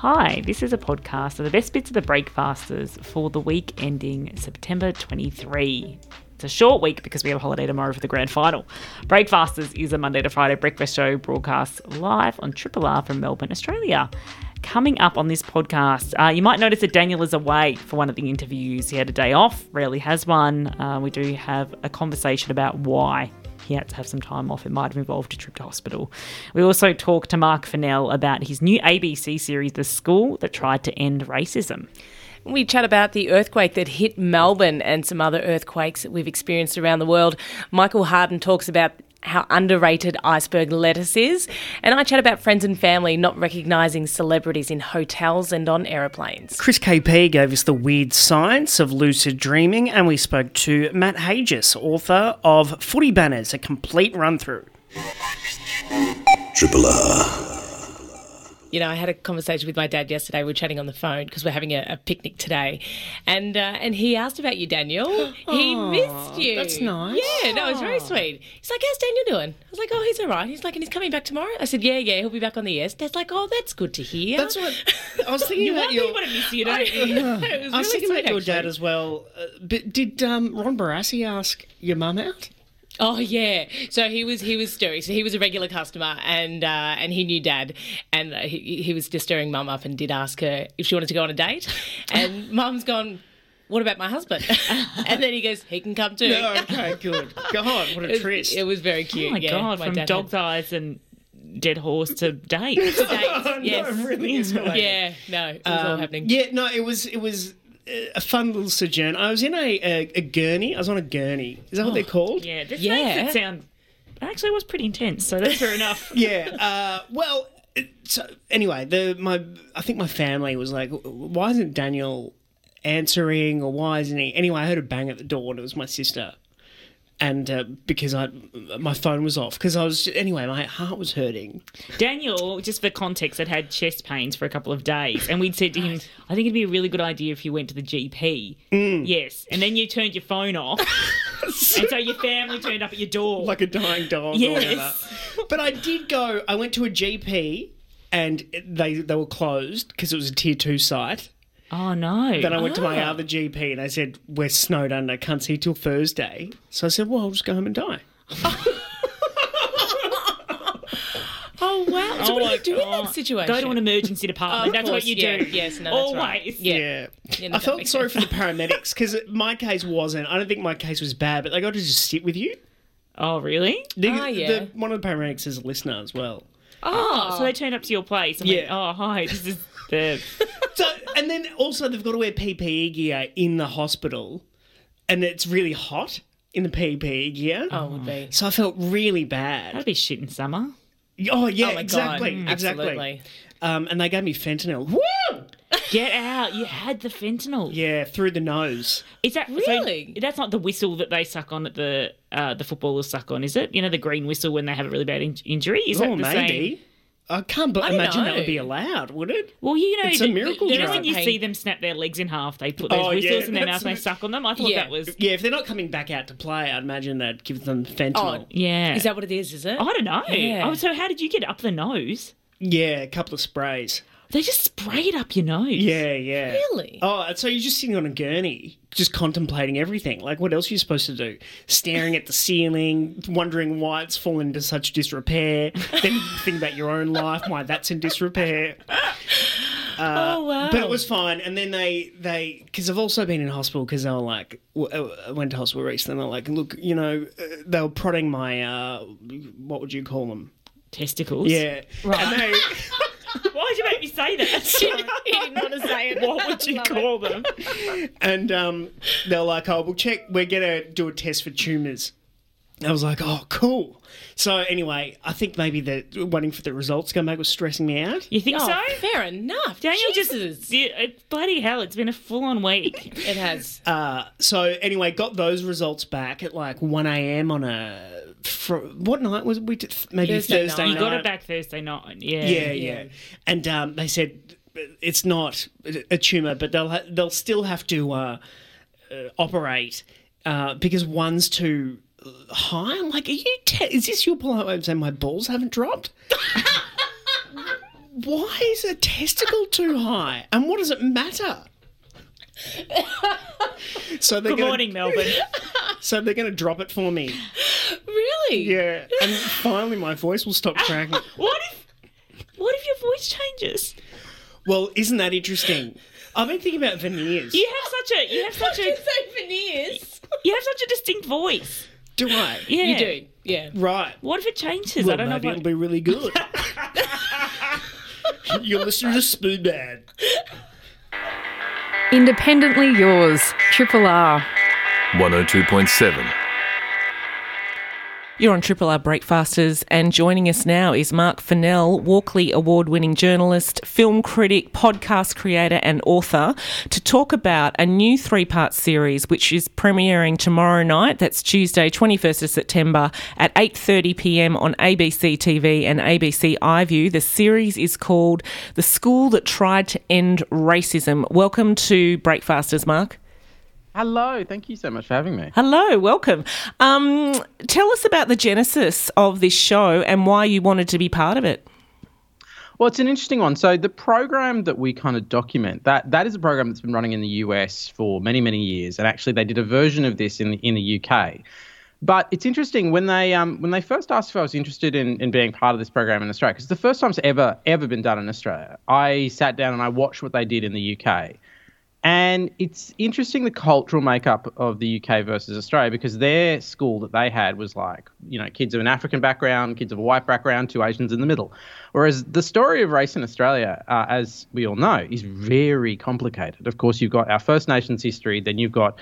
Hi, this is a podcast of the best bits of the Breakfasters for the week ending September 23. It's a short week because we have a holiday tomorrow for the grand final. Breakfasters is a Monday to Friday breakfast show broadcast live on Triple R from Melbourne, Australia. Coming up on this podcast, uh, you might notice that Daniel is away for one of the interviews. He had a day off, rarely has one. Uh, we do have a conversation about why he had to have some time off. It might have involved a trip to hospital. We also talked to Mark Fennell about his new ABC series, The School That Tried to End Racism. We chat about the earthquake that hit Melbourne and some other earthquakes that we've experienced around the world. Michael Harden talks about how underrated iceberg lettuce is. And I chat about friends and family not recognising celebrities in hotels and on aeroplanes. Chris KP gave us the weird science of lucid dreaming, and we spoke to Matt Hages, author of Footy Banners, a complete run through. Triple R. You know, I had a conversation with my dad yesterday. We were chatting on the phone because we're having a, a, picnic today, and uh, and he asked about you, Daniel. he missed you. that's nice. Yeah, no, it was very sweet. He's like, "How's Daniel doing?" I was like, "Oh, he's all right." He's like, "And he's coming back tomorrow." I said, "Yeah, yeah, he'll be back on the air." Dad's like, "Oh, that's good to hear." That's what I was thinking you about your. people to miss you, don't you? it was I was really thinking sweet, about your dad as well. Uh, but did um, Ron Barassi ask your mum out? Oh yeah, so he was he was stirring. So he was a regular customer, and uh, and he knew Dad, and uh, he he was just stirring Mum up, and did ask her if she wanted to go on a date, and Mum's gone. What about my husband? and then he goes, he can come too. No, okay, good. God, what a It twist. it was very cute. Oh my yeah, God, my from dad dog's had- eyes and dead horse to date. to date, yes. really is related. Yeah, no, it was all Um, happening. Yeah, no, it was it was a fun little sojourn. I was in a, a, a gurney. I was on a gurney. Is that what they're called? Yeah, this Yeah. makes it sound. Actually, it was pretty intense, so that's fair enough. Yeah. Uh, well, it- so anyway, the my I think my family was like, why isn't Daniel answering or why isn't he? Anyway, I heard a bang at the door and it was my sister. And uh, because I, my phone was off because I was anyway, my heart was hurting. Daniel, just for context, had had chest pains for a couple of days, and we'd said to him, "I think it'd be a really good idea if you went to the GP." Mm. Yes, and then you turned your phone off, and so your family turned up at your door. like a dying dog or Yes. whatever. But I did go. I went to a GP, and they they were closed because it was a tier two site. Oh no! Then I went to my Ah. other GP, and they said we're snowed under, can't see till Thursday. So I said, well, I'll just go home and die. Oh wow! So what do you do in that situation? Go to an emergency department. Of that's what course, you yeah. do. Yes, no, that's right. always. Yeah. Yeah. Yeah, no, I felt sorry sense. for the paramedics because my case wasn't. I don't think my case was bad, but they got to just sit with you. Oh really? The, Ah, yeah. the- one of the paramedics is a listener as well. Oh, so they turned up to your place and went, Yeah. "Oh hi, this is the." So, and then also they've got to wear PPE gear in the hospital, and it's really hot in the PPE gear. Oh, would be. So I felt really bad. That'd be shit in summer. Oh yeah, Oh my exactly, God. exactly. Absolutely. Um, and they gave me fentanyl. Woo! Get out! You had the fentanyl. Yeah, through the nose. Is that so Really? that's not the whistle that they suck on at the uh, the footballers suck on, is it? You know the green whistle when they have a really bad in- injury. Is that oh, the maybe. same? I can't but I imagine that would be allowed, would it? Well, you know, It's a miracle You know when you see them snap their legs in half, they put those Oh, yeah, whistles in their mouth and they the- suck on them. I thought Yeah. that was Yeah, if they're not coming back out to play, I'd imagine that gives them fentanyl. Oh, yeah. Is that what it is? Is it? I don't know. Yeah. Oh, so how did you get up the nose? Yeah, a couple of sprays. They just spray it up your nose. Yeah, yeah. Really? Oh, so you're just sitting on a gurney, just contemplating everything. Like, what else are you supposed to do? Staring at the ceiling, wondering why it's fallen into such disrepair. then you think about your own life, why that's in disrepair. oh wow! But it was fine. And then they, they, because I've also been in hospital because they were like, uh, I went to hospital recently. And they're like, look, you know, uh, they were prodding my, uh, what would you call them? Testicles. Yeah. Right. And they, Why'd you make me say that? he didn't want to say it. what would you Love it. call them? and um, they're like, oh, we'll check, we're going to do a test for tumours. I was like, oh, cool. So anyway, I think maybe the waiting for the results to come back was stressing me out. You think Oh, so? fair enough. Daniel Jesus. just yeah, it- bloody hell! It's been a full-on week. It has. Uh, so anyway, got those results back at like 1 a.m. on a fr- what night was it? we? T- maybe Thursday Thursday, night. You got it back Thursday night. Yeah. Yeah, yeah. And um, they said it's not a tumor, but they'll ha- they'll still have to uh, uh, operate uh, because one's too high. I'm like, are you? Te- is this your polite way of saying my balls haven't dropped? why is a testicle too high? And what does it matter? so they're Good gonna, morning, Melbourne. So they're going to drop it for me. Really? Yeah, and finally my voice will stop cracking. what if what if your voice changes? Well, isn't that interesting? I've been thinking about veneers. You have such a you have such a say veneers. you have such a distinct voice. Do I? Yeah. You do. Yeah. Right. What if it changes? Well, I don't know maybe what it'll be really good. You're listening to Spoon Man. Independently yours, Triple R. 102.7. You're on Triple R Breakfasters, and joining us now is Mark Fennell, Walkley Award winning journalist, film critic, podcast creator, and author, to talk about a new three part series which is premiering tomorrow night. That's Tuesday, 21st of September at 8.30 pm on ABC TV and ABC iView. The series is called The School That Tried to End Racism. Welcome to Breakfasters, Mark. Hello, thank you so much for having me. Hello, welcome. Um, tell us about the genesis of this show and why you wanted to be part of it. Well, it's an interesting one. So the program that we kind of document that that is a program that's been running in the US for many many years, and actually they did a version of this in the, in the UK. But it's interesting when they um, when they first asked if I was interested in, in being part of this program in Australia, because it's the first time it's ever ever been done in Australia. I sat down and I watched what they did in the UK. And it's interesting the cultural makeup of the UK versus Australia because their school that they had was like, you know, kids of an African background, kids of a white background, two Asians in the middle. Whereas the story of race in Australia, uh, as we all know, is very complicated. Of course, you've got our First Nations history, then you've got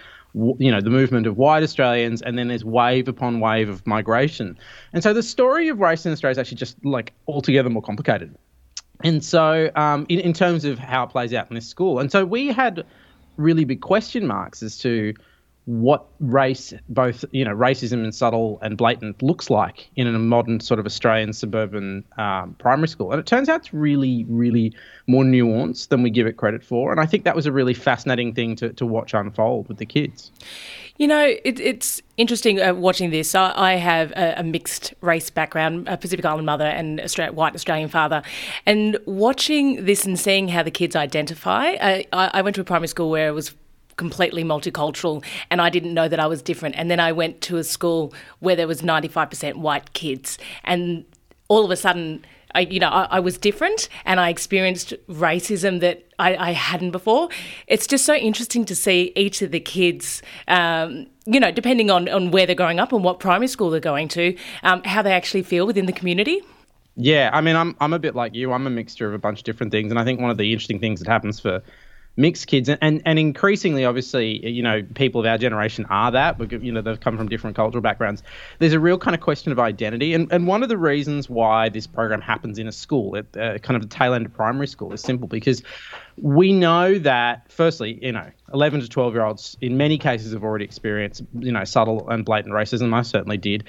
you know the movement of white Australians, and then there's wave upon wave of migration. And so the story of race in Australia is actually just like altogether more complicated. And so, um, in, in terms of how it plays out in this school, and so we had really big question marks as to what race, both you know, racism and subtle and blatant, looks like in a modern sort of Australian suburban um, primary school. And it turns out it's really, really more nuanced than we give it credit for. And I think that was a really fascinating thing to, to watch unfold with the kids. You know, it, it's interesting uh, watching this. I, I have a, a, mixed race background, a Pacific Island mother and Australia, white Australian father. And watching this and seeing how the kids identify, uh, I, I went to a primary school where it was completely multicultural and I didn't know that I was different. And then I went to a school where there was 95% white kids and all of a sudden I, you know, I, I, was different and I experienced racism that I, I, hadn't before. It's just so interesting to see each of the kids, um, you know, depending on, on where they're growing up and what primary school they're going to, um, how they actually feel within the community. Yeah, I mean, I'm I'm a bit like you. I'm a mixture of a bunch of different things, and I think one of the interesting things that happens for mixed kids. And, and, increasingly obviously you know people of our generation are that because you know they've come from different cultural backgrounds. There's a real kind of question of identity. And, and one of the reasons why this program happens in a school at uh, kind of the tail end of primary school is simple. Because we know that firstly you know 11 to 12 year olds in many cases have already experienced you know subtle and blatant racism. I certainly did.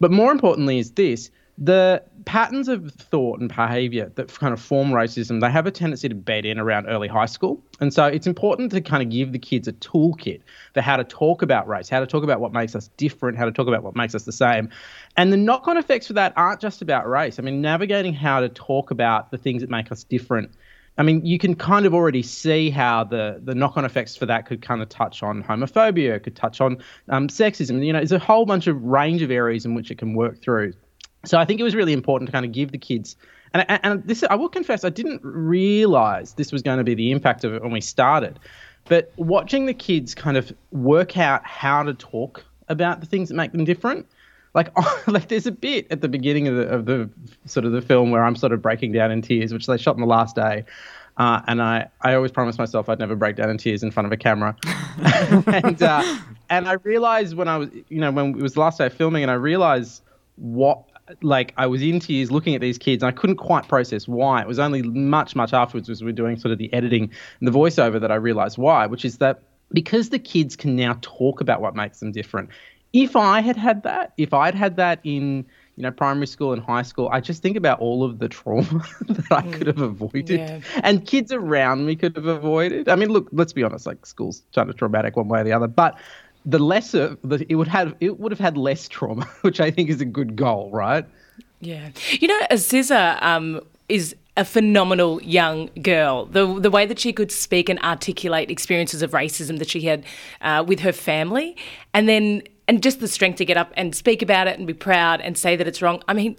But more importantly is this the patterns of thought and behavior that kind of form racism, they have a tendency to bed in around early high school. And so it's important to kind of give the kids a toolkit for how to talk about race, how to talk about what makes us different, how to talk about what makes us the same. And the knock on effects for that aren't just about race. I mean, navigating how to talk about the things that make us different. I mean, you can kind of already see how the, the knock on effects for that could kind of touch on homophobia, could touch on um, sexism. You know, there's a whole bunch of range of areas in which it can work through. So I think it was really important to kind of give the kids, and, and this I will confess I didn't realize this was going to be the impact of it when we started, but watching the kids kind of work out how to talk about the things that make them different. Like, like there's a bit at the beginning of the, of the sort of the film where I'm sort of breaking down in tears, which they shot on the last day. Uh, and I, I always promised myself I'd never break down in tears in front of a camera. and, uh, and I realized when I was, you know, when it was the last day of filming, and I realized what like I was in tears looking at these kids and I couldn't quite process why. It was only much, much afterwards as we were doing sort of the editing and the voiceover that I realized why, which is that because the kids can now talk about what makes them different. If I had had that, if I'd had that in you know primary school and high school, I just think about all of the trauma that I could have mm. avoided, yeah. and kids around me could have avoided. I mean, look, let's be honest, like school's kind of traumatic one way or the other, but the lesser that it would have it would have had less trauma, which I think is a good goal, right? Yeah, you know, Aziza um, is a phenomenal young girl. The the way that she could speak and articulate experiences of racism that she had uh, with her family, and then and just the strength to get up and speak about it and be proud and say that it's wrong. I mean.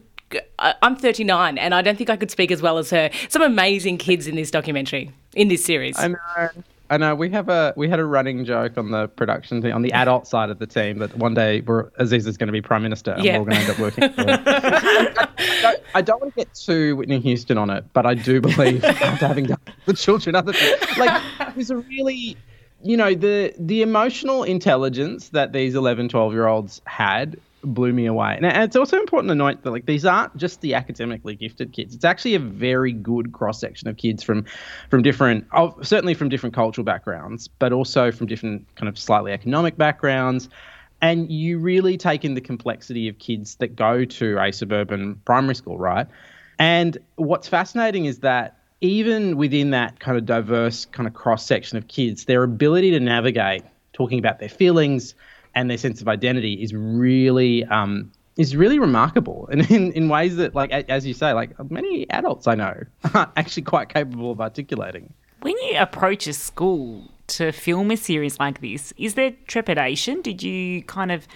I- I'm 39 and I don't think I could speak as well as her. Some amazing kids in this documentary, in this series. I know. I know. We have a we had a running joke on the production team, on the adult side of the team, that one day we're, Aziz is going to be prime minister, and Yeah. we're going to end up working. For it. I, don't, I don't want to get too Whitney Houston on it, but I do believe after having done the children, other things, like there's a really, you know, the the emotional intelligence that these 11, 12 year olds had blew me away. And it's also important to note that like these aren't just the academically gifted kids. It's actually a very good cross section of kids from from different certainly from different cultural backgrounds, but also from different kind of slightly economic backgrounds. And you really take in the complexity of kids that go to a suburban primary school, right? And what's fascinating is that even within that kind of diverse kind of cross section of kids, their ability to navigate talking about their feelings and their sense of identity is really um, is really remarkable, and in, in ways that, like as you say, like many adults I know are actually quite capable of articulating. When you approach a school to film a series like this, is there trepidation? Did you kind of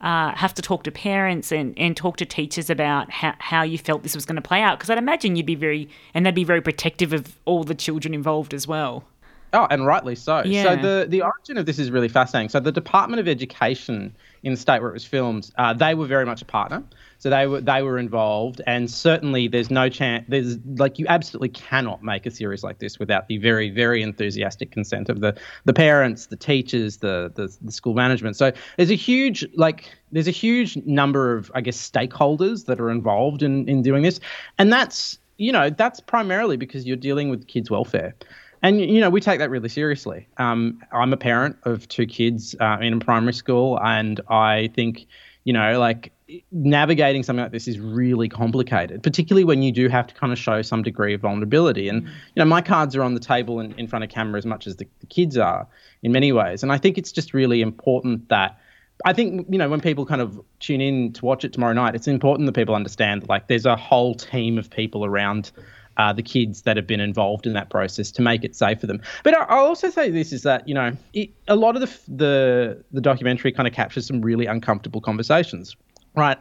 uh, have to talk to parents and, and talk to teachers about how, how you felt this was going to play out? Because I'd imagine you'd be very, and they'd be very protective of all the children involved as well. Oh, and rightly so. Yeah. So the the origin of this is really fascinating. So the Department of Education in the state where it was filmed, uh, they were very much a partner. So they were they were involved, and certainly there's no chance. There's like you absolutely cannot make a series like this without the very very enthusiastic consent of the the parents, the teachers, the the, the school management. So there's a huge like there's a huge number of I guess stakeholders that are involved in in doing this, and that's you know that's primarily because you're dealing with kids' welfare. And you know we take that really seriously. Um, I'm a parent of two kids uh, in primary school, and I think you know like navigating something like this is really complicated, particularly when you do have to kind of show some degree of vulnerability. And you know my cards are on the table in, in front of camera as much as the, the kids are in many ways. And I think it's just really important that I think you know when people kind of tune in to watch it tomorrow night, it's important that people understand that like there's a whole team of people around uh, the kids that have been involved in that process to make it safe for them. But I- I'll also say this is that you know it, a lot of the the the documentary kind of captures some really uncomfortable conversations, right?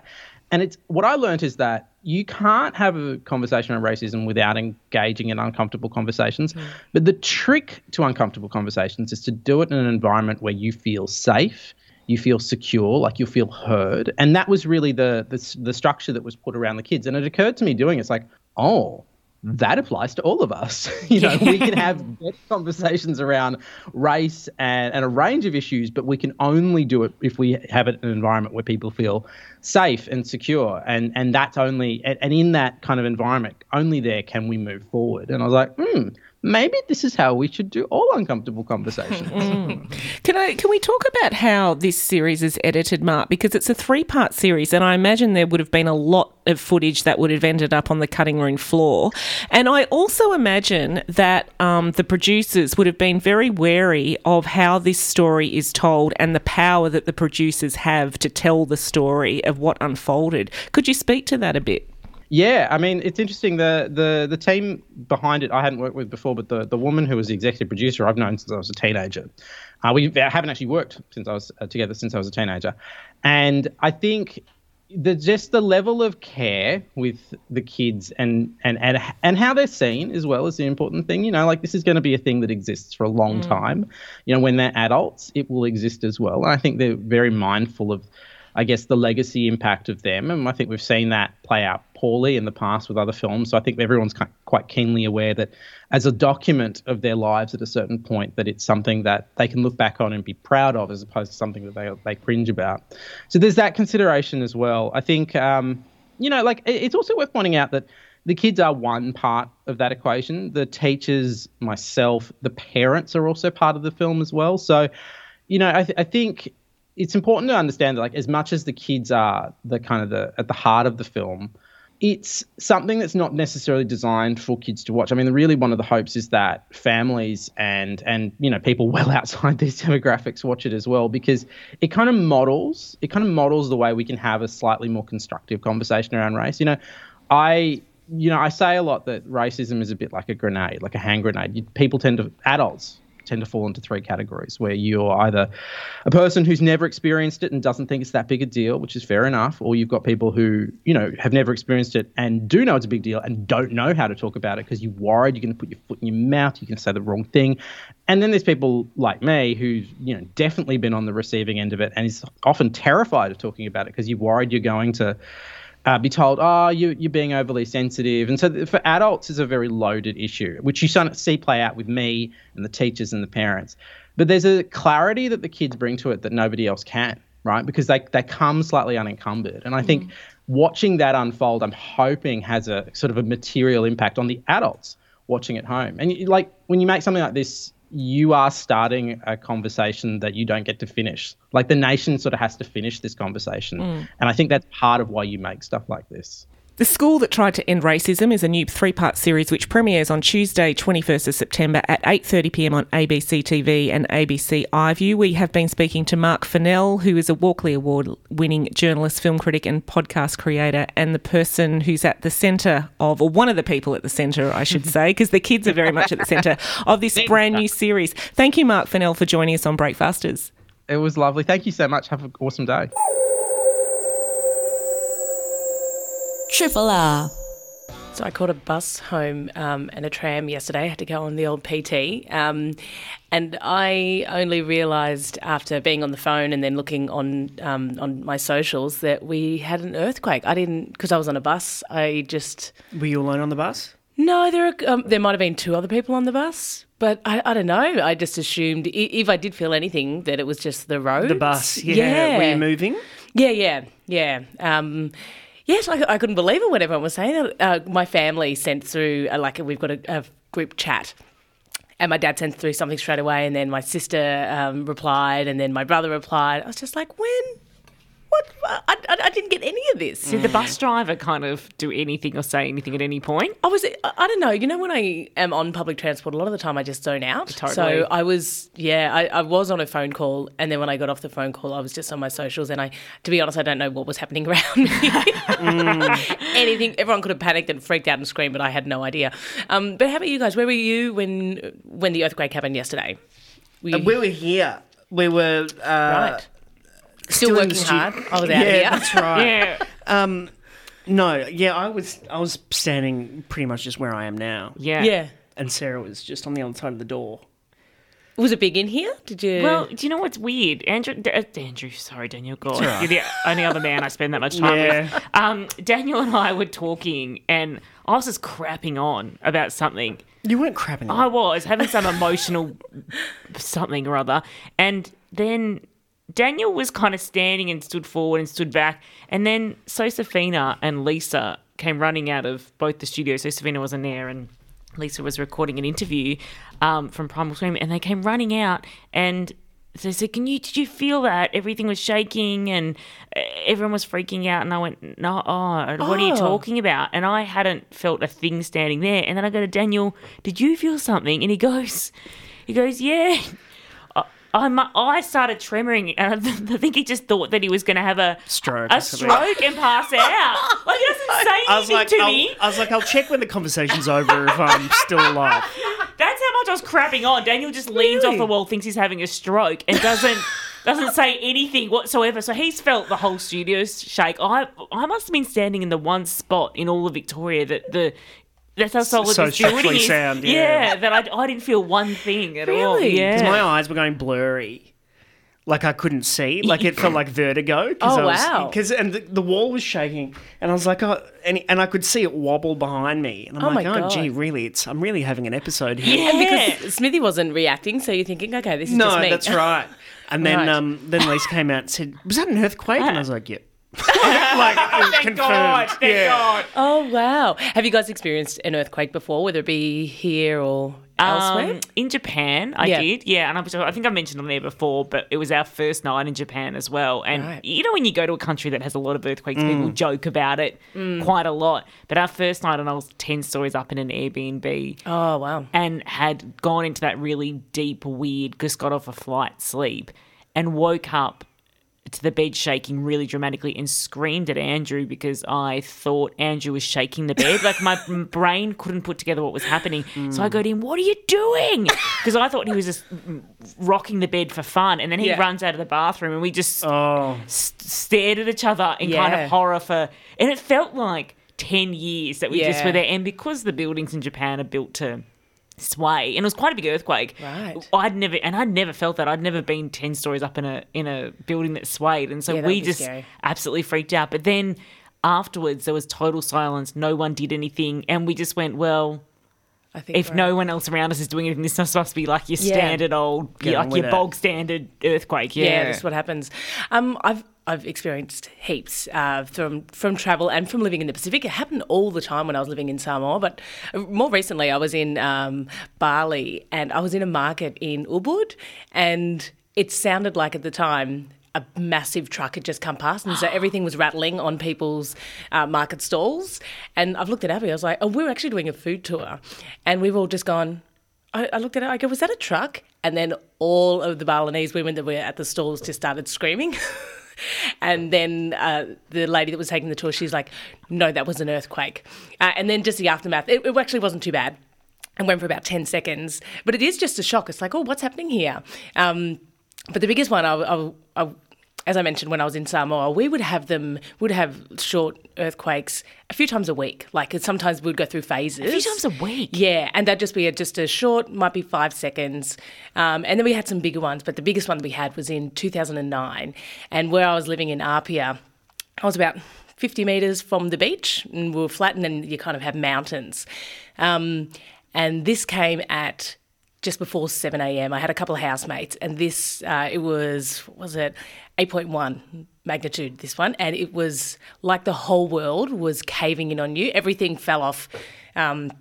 And it's what I learned is that you can't have a conversation on racism without engaging in uncomfortable conversations. But the trick to uncomfortable conversations is to do it in an environment where you feel safe you feel secure, like you feel heard, and that was really the, the the structure that was put around the kids. And it occurred to me doing it's like, oh, that applies to all of us. you know, we can have conversations around race and, and a range of issues, but we can only do it if we have an environment where people feel safe and secure. And and that's only and, and in that kind of environment, only there can we move forward. And I was like, hmm, maybe this is how we should do all uncomfortable conversations. Can I can we talk about how this series is edited, Mark? Because it's a three part series, and I imagine there would have been a lot of footage that would have ended up on the cutting room floor. And I also imagine that um, the producers would have been very wary of how this story is told and the power that the producers have to tell the story of what unfolded. Could you speak to that a bit? Yeah, I mean, it's interesting. The the the team behind it, I hadn't worked with before, but the, the woman who was the executive producer, I've known since I was a teenager. Uh, we haven't actually worked since I was uh, together since I was a teenager, and I think the just the level of care with the kids and and and and how they're seen as well is the important thing. You know, like this is going to be a thing that exists for a long time. You know, when they're adults, it will exist as well. And I think they're very mindful of. I guess the legacy impact of them, and I think we've seen that play out poorly in the past with other films. So I think everyone's quite keenly aware that, as a document of their lives at a certain point, that it's something that they can look back on and be proud of, as opposed to something that they they cringe about. So there's that consideration as well. I think, um, you know, like it's also worth pointing out that the kids are one part of that equation. The teachers, myself, the parents are also part of the film as well. So, you know, I, th- I think it's important to understand that like as much as the kids are the kind of the at the heart of the film it's something that's not necessarily designed for kids to watch. I mean, really, one of the hopes is that families and and you know people well outside these demographics watch it as well because it kind of models it kind of models the way we can have a slightly more constructive conversation around race. You know, I you know, I say a lot that racism is a bit like a grenade, like a hand grenade. You, people tend to, adults tend to fall into three categories where you're either a person who's never experienced it and doesn't think it's that big a deal, which is fair enough, or you've got people who, you know, have never experienced it and do know it's a big deal and don't know how to talk about it because you're worried you're going to put your foot in your mouth, going to say the wrong thing. And then there's people like me who's, you know, definitely been on the receiving end of it and is often terrified of talking about it because you're worried you're going to uh, be told, oh, you, you're being overly sensitive. And so for adults, it's a very loaded issue, which you see play out with me and the teachers and the parents. But there's a clarity that the kids bring to it that nobody else can, right? Because they, they come slightly unencumbered. And I think watching that unfold, I'm hoping has a sort of a material impact on the adults watching at home. And you, like when you make something like this, you are starting a conversation that you don't get to finish. Like the nation sort of has to finish this conversation. Mm. And I think that's part of why you make stuff like this. The School That Tried to End Racism is a new three-part series which premieres on Tuesday, 21st of September at 8.30pm on ABC TV and ABC iView. We have been speaking to Mark Fennell, who is a Walkley Award-winning journalist, film critic and podcast creator, and the person who's at the centre of, or one of the people at the centre, I should say, because the kids are very much at the centre of this brand new series. Thank you, Mark Fennell, for joining us on Breakfasters. It was lovely. Thank you so much. Have an awesome day. Triple R. So I caught a bus home um, and a tram yesterday. I had to go on the old PT. Um, and I only realised after being on the phone and then looking on um, on my socials that we had an earthquake. I didn't, because I was on a bus, I just. Were you alone on the bus? No, there are, um, there might have been two other people on the bus, but I, I don't know. I just assumed if I did feel anything that it was just the road. The bus. Yeah. Were you moving? Yeah, yeah, yeah. Yes, I, I couldn't believe it when everyone was saying that. Uh, my family sent through, uh, like, we've got a, a group chat. And my dad sent through something straight away, and then my sister um, replied, and then my brother replied. I was just like, when? What? I, I, I didn't get any of this. Did the bus driver kind of do anything or say anything at any point? I was, I I don't know. You know, when I am on public transport, a lot of the time I just zone out. Totally. So I was, yeah, I, I was on a phone call, and then when I got off the phone call, I was just on my socials, and I, to be honest, I don't know what was happening around me. Anything, everyone could have panicked and freaked out and screamed, but I had no idea. Um, but how about you guys? Where were you when when the earthquake happened yesterday? Were you Uh, we were here. We were uh, right? Still, still working stu- hard. I was out yeah, here. that's right. Yeah. Um, no, yeah, I was I was standing pretty much just where I am now, Yeah. Yeah. and Sarah was just on the other side of the door. Was it big in here? Did you? Well, do you know what's weird? Andrew, D- uh, Andrew, sorry, Daniel, God, you're the only other man I spend that much time with. Yeah. Um, Daniel and I were talking, and I was just crapping on about something. You weren't crapping. On. I was having some emotional something or other, and then Daniel was kind of standing and stood forward and stood back, and then Sosafina and Lisa came running out of both the studios. Sosafina wasn't there, and Lisa was recording an interview um, from Primal Scream, and they came running out and. They said, "Can you? Did you feel that everything was shaking and uh, everyone was freaking out?" And I went, "No, oh, what are you Oh. talking about?" And I hadn't felt a thing standing there. And then I go to Daniel, "Did you feel something?" And he goes, "He goes, yeah." I, mu- I started tremoring, and I think he just thought that he was going to have a Stroke a stroke and pass out. Like he doesn't say I was anything like, to I'll, me. I was like, I'll check when the conversation's over if I'm still alive. That's how much I was crapping on. Daniel just leans off the wall, thinks he's having a stroke, and doesn't doesn't say anything whatsoever. So he's felt the whole studio shake. I I must have been standing in the one spot in all of Victoria that the. That's how solid so this building structurally is. sound, yeah. that I, I didn't feel one thing at all. Really? Yeah, Because my eyes were going blurry. Like I couldn't see. Like it felt like vertigo. Oh, I was, wow. Because and the, the wall was shaking, and I was like, oh, and, and I could see it wobble behind me, and I'm Oh, like, my oh, gee, really? It's I'm really having an episode here. yeah. And because Smithy wasn't reacting, so you're thinking, okay, this is No, just me. that's right. And then Right. um, then Lisa came out and said, "Was that an earthquake?" And I was like, "Yep." like it was Thank confirmed. God, thank yeah. God. Oh wow! Have you guys experienced an earthquake before, whether it be here or elsewhere? Um, in Japan, I Yeah. did. Yeah, and I, was, I think I mentioned on there before, but it was our first night in Japan as well. And Right. you know, when you go to a country that has a lot of earthquakes, people joke about it quite a lot. But our first night, and I was 10 stories up in an Airbnb oh wow! and had gone into that really deep, weird, just got off a flight sleep and woke up to the bed shaking really dramatically and screamed at Andrew because I thought Andrew was shaking the bed. Like my brain couldn't put together what was happening. So I go to him, What are you doing? Because I thought he was just mm, rocking the bed for fun. And then he Yeah. runs out of the bathroom and we just Oh, s- stared at each other in kind of horror for. And it felt like 10 years that we just were there. And because the buildings in Japan are built to sway. And it was quite a big earthquake. Right. i'd never and i'd never felt that. I'd never been 10 stories up in a in a building that swayed. And so Yeah, we just scary. absolutely freaked out. But then afterwards there was total silence. No one did anything. And we just went well I think if no one else around us is doing anything this must must be like your Yeah. standard old Get like your it. bog standard earthquake yeah, yeah, that's what happens. Um, I've I've experienced heaps uh, from from travel and from living in the Pacific. It happened all the time when I was living in Samoa, but uh, more recently I was in um, Bali and I was in a market in Ubud, and it sounded like at the time. A massive truck had just come past, and so everything was rattling on people's uh, market stalls. And I've looked at Abby. I was like, "Oh, we're actually doing a food tour," and we've all just gone. I, I looked at it. I go, "Was that a truck?" And then all of the Balinese women that were at the stalls just started screaming. and then uh, the lady that was taking the tour, she's like, "No, that was an earthquake." Uh, and then just the aftermath. It, it actually wasn't too bad. and went for about 10 seconds. But it is just a shock. It's like, oh, what's happening here? Um, but the biggest one, I, I, I, as I mentioned, when I was in Samoa, we would have them, would have short earthquakes a few times a week. Like sometimes we'd go through phases. A few times a week. Yeah, and that'd just be a, just a short, might be five seconds. Um, and then we had some bigger ones, but the biggest one we had was in 2009. And where I was living in Apia, I was about 50 metres from the beach, and we were flat, and then you kind of have mountains. Um, and this came at just before 7 a.m. I had a couple of housemates, and this, uh, it was, was it, 8.1 magnitude, this one. And it was like the whole world was caving in on you. Everything fell off. Um,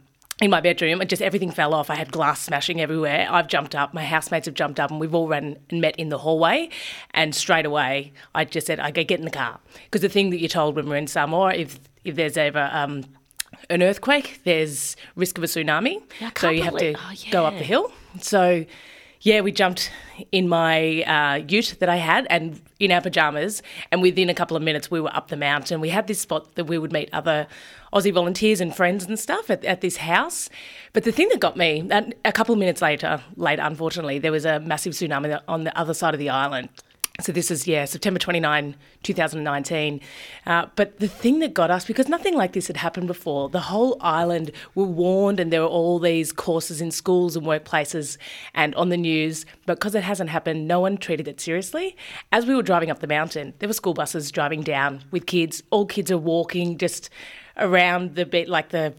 in my bedroom, and just everything fell off. I had glass smashing everywhere. I've jumped up, my housemates have jumped up, and we've all run and met in the hallway. And straight away, I just said, "I go get in the car," because the thing that you're told when we're in Samoa, if if there's ever um, an earthquake, there's risk of a tsunami, I so you have to oh, go up the hill. So. Yeah, we jumped in my uh, ute that I had and in our pajamas, and within a couple of minutes, we were up the mountain. We had this spot that we would meet other Aussie volunteers and friends and stuff at, at this house. But the thing that got me, a couple of minutes later, late, unfortunately, there was a massive tsunami on the other side of the island. So this is yeah September 29, 2019. Uh, but the thing that got us because nothing like this had happened before. The whole island were warned, and there were all these courses in schools and workplaces and on the news. But because it hasn't happened, no one treated it seriously. As we were driving up the mountain, there were school buses driving down with kids. All kids are walking just around the bit like the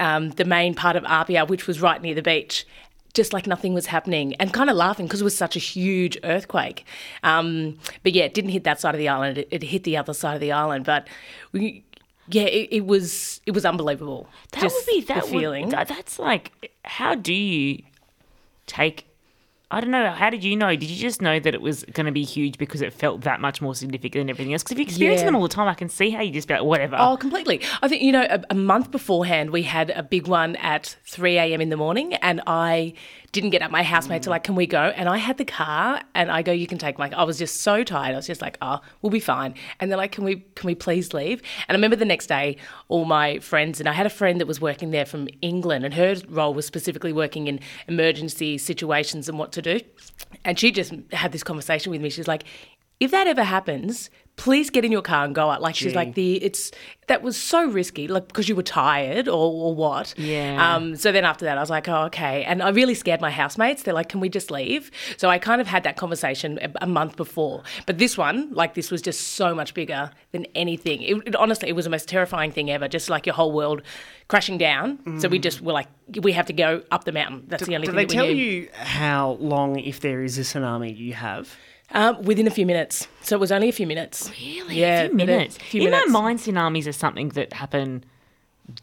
um, the main part of Apia, which was right near the beach, just like nothing was happening, and kind of laughing because it was such a huge earthquake. Um, but yeah, it didn't hit that side of the island; it, it hit the other side of the island. But we, yeah, it, it was it was unbelievable. That would be that would- feeling. that- that's like, how do you take? I don't know. How did you know? Did you just know that it was going to be huge because it felt that much more significant than everything else? Because if you experience Yeah. them all the time, I can see how you just be like, whatever. Oh, completely. I think, you know, a, a month beforehand, we had a big one at 3 a.m. in the morning, and I didn't get up. My housemates Mm. are like, Can we go? And I had the car, and I go, You can take my I was just so tired. I was just like, Oh, we'll be fine. And they're like, Can we, can we please leave? And I remember the next day, all my friends, and I had a friend that was working there from England, and her role was specifically working in emergency situations and what to do. And she just had this conversation with me. She's like, if that ever happens, please get in your car and go out. Like she's like the it's that was so risky, like because you were tired or, or what. Yeah. Um. So then after that, I was like, oh okay, and I really scared my housemates. They're like, can we just leave? So I kind of had that conversation a, a month before. But this one, like this, was just so much bigger than anything. It, it honestly, it was the most terrifying thing ever. Just like your whole world crashing down. So we just were like, we have to go up the mountain. That's the only thing. Do thing they tell knew. you how long, if there is a tsunami, you have? Um, within a few minutes. So it was only a few minutes. Really? Yeah, a few but a minutes. few In minutes. my mind, tsunamis are something that happen,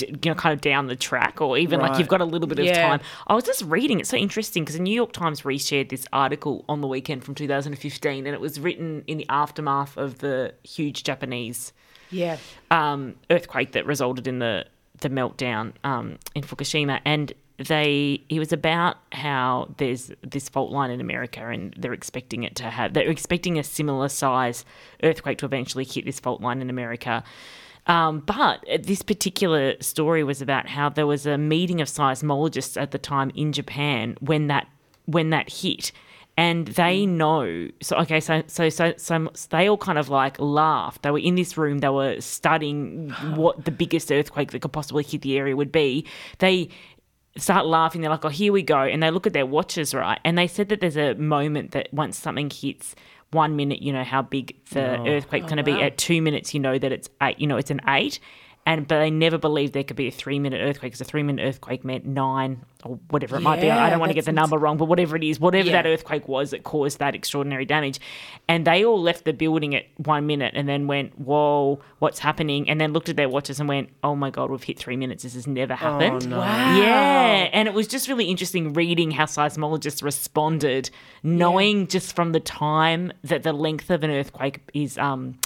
you know, kind of down the track, or even like you've got a little bit of Yeah. time. I was just reading. It's so interesting because the New York Times reshared this article on the weekend from 2015, and it was written in the aftermath of the huge Japanese Yeah. um, earthquake that resulted in the the meltdown um, in Fukushima, and they it was about how there's this fault line in America and they're expecting it to have they're expecting a similar size earthquake to eventually hit this fault line in America. Um, but this particular story was about how there was a meeting of seismologists at the time in Japan when that when that hit, and they know. So okay, so so so so they all kind of like laughed. They were in this room. They were studying what the biggest earthquake that could possibly hit the area would be. They start laughing. They're like, "Oh, here we go!" And they look at their watches, right? And they said that there's a moment that once something hits one minute, you know how big the oh, earthquake's oh, going to be. At two minutes, you know that it's eight. You know it's an eight. And but they never believed there could be a three minute earthquake because a three minute earthquake meant nine or whatever it might be. I don't want to get the number wrong, but whatever it is, whatever Yeah. that earthquake was that caused that extraordinary damage. And they all left the building at one minute and then went, Whoa, what's happening? And then looked at their watches and went, Oh my God, we've hit three minutes. This has never happened. Oh, no. Wow. Yeah, and it was just really interesting reading how seismologists responded, knowing just from the time that the length of an earthquake is um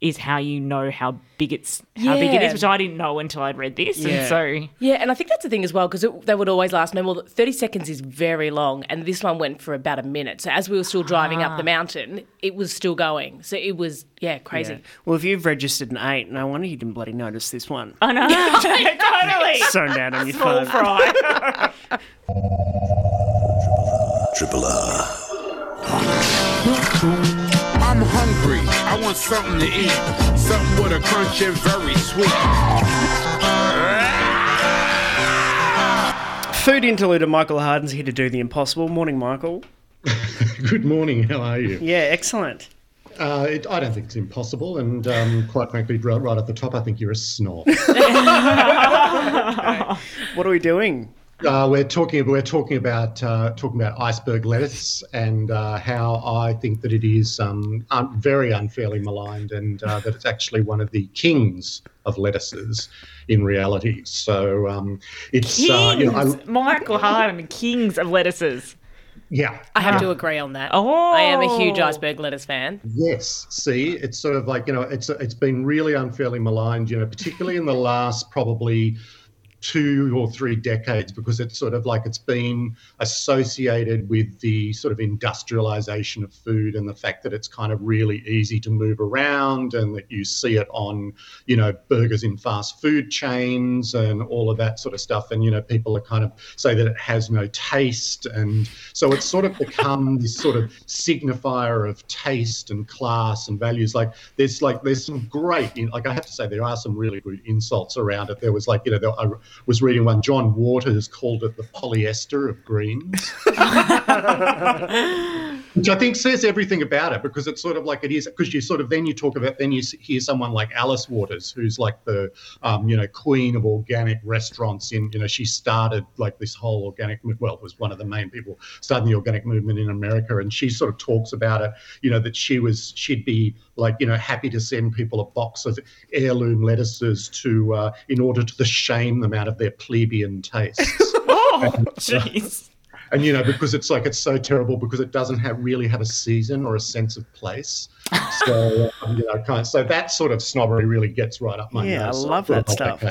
is how you know how big it's how big it is, which I didn't know until I'd read this, Yeah. and so Yeah, and I think that's the thing as well because they would always last no more than 30 seconds is very long, and this one went for about a minute. So as we were still driving up the ah. mountain, it was still going. So it was, yeah, crazy. Yeah. Well, if you've registered an eight, no wonder you didn't bloody notice this one. I know totally. Sewn down on your Small phone. fry. Triple R. I'm hungry. I want something to eat. Something with a crunch and very sweet. Food interlude. Michael Harden's here to do the impossible. Morning, Michael. Good morning. How are you? Yeah, excellent. Uh, it, I don't think it's impossible, and um, quite frankly, right, right at the top, I think you're a snob. What are we doing? Uh, we're talking. We're talking about uh, talking about iceberg lettuce and uh, how I think that it is um, un- very unfairly maligned, and uh, that it's actually one of the kings of lettuces in reality. So um, it's uh, you know, I- Kings, Michael Harden, kings of lettuces. yeah. I have to agree on that. Oh. I am a huge iceberg lettuce fan. Yes, see, it's sort of like you know, it's it's been really unfairly maligned, you know, particularly in the last probably two or three decades because it's sort of like it's been associated with the sort of industrialization of food and the fact that it's kind of really easy to move around and that you see it on you know burgers in fast food chains and all of that sort of stuff. And you know people are kind of say that it has no taste. And so it's sort of become this sort of signifier of taste and class and values. Like there's like there's some great like i have to say there are some really good insults around it. There was like you know there, was reading one john waters called it the polyester of greens which I think says everything about it because it's sort of like it is because you sort of then you talk about then you hear someone like Alice Waters who's like the um, you know queen of organic restaurants in you know she started like this whole organic well was one of the main people starting the organic movement in America and she sort of talks about it you know that she was she'd be like you know happy to send people a box of heirloom lettuces to uh, in order to shame them out of their plebeian tastes. Oh, jeez. And you know because it's like it's so terrible because it doesn't have really have a season or a sense of place. So um, you know kind of so that sort of snobbery really gets right up my nose. Yeah, I love that stuff.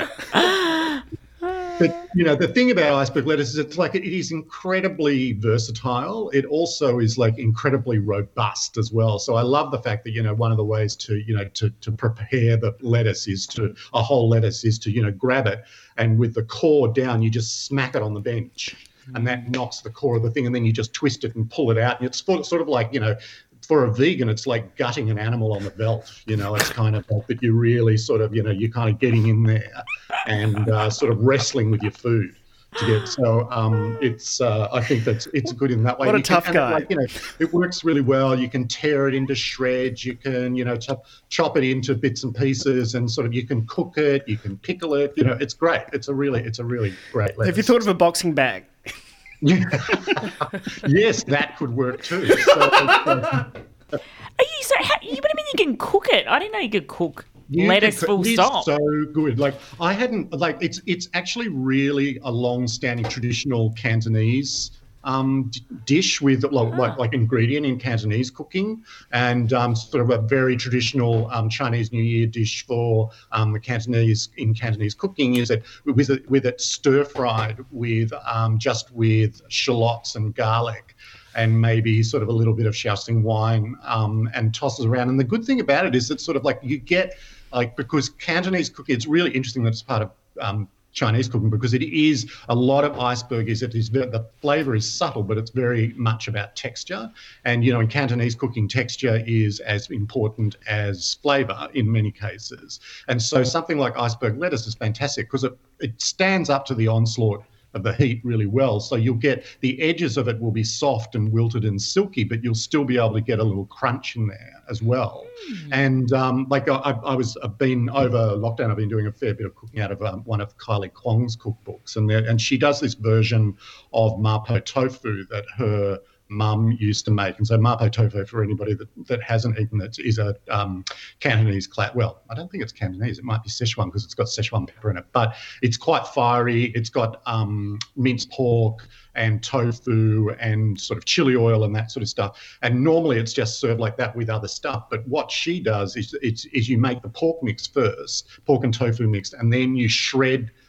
but you know the thing about iceberg lettuce is it's like it is incredibly versatile. It also is like incredibly robust as well. So i love the fact that you know one of the ways to you know to, to prepare the lettuce is to a whole lettuce is to you know grab it and with the core down you just smack it on the bench and that knocks the core of the thing and then you just twist it and pull it out and it's sort of like you know for a vegan it's like gutting an animal on the belt you know it's kind of like that you really sort of you know you're kind of getting in there and uh, sort of wrestling with your food to get so um, it's uh, I think that's it's good in that way. What a You can- tough and, guy. Like, you know, it works really well. You can tear it into shreds. You can you know chop chop it into bits and pieces, and sort of you can cook it. You can pickle it. You know, it's great. It's a really it's a really great. Have you thought of a boxing bag? yes, that could work too. So, uh, Are you so? How, you, what do you mean you can cook it? I didn't know you could cook You lettuce could- full it is stop. So good. Like I hadn't like it's it's actually really a long-standing traditional Cantonese um, d- dish with like, like, like ingredient in Cantonese cooking, and um, sort of a very traditional um, Chinese New Year dish for um, the Cantonese in Cantonese cooking is it with it with it stir fried with um, just with shallots and garlic and maybe sort of a little bit of Shaoxing wine um, and tosses around. And the good thing about it is that sort of like you get like because Cantonese cooking, it's really interesting that it's part of um, Chinese cooking because it is a lot of iceberg is it is the flavor is subtle but it's very much about texture. And you know in Cantonese cooking texture is as important as flavor in many cases. And so something like iceberg lettuce is fantastic because it, it stands up to the onslaught the heat really well. So you'll get the edges of it will be soft and wilted and silky, but you'll still be able to get a little crunch in there as well. Mm. And um, like I, I, was, I've been over lockdown. I've been doing a fair bit of cooking out of um, one of Kylie Kwong's cookbooks, and there, and she does this version of mapo tofu that her mum used to make. And so mapo tofu, for anybody that, that hasn't eaten it, is a um, Cantonese clat. Well, I don't think it's Cantonese. It might be Szechuan because it's got Szechuan pepper in it. But it's quite fiery. It's got um, minced pork and tofu and sort of chili oil and that sort of stuff. And normally it's just served like that with other stuff. But what she does is, it's, is you make the pork mix first, pork and tofu mixed, and then you shred –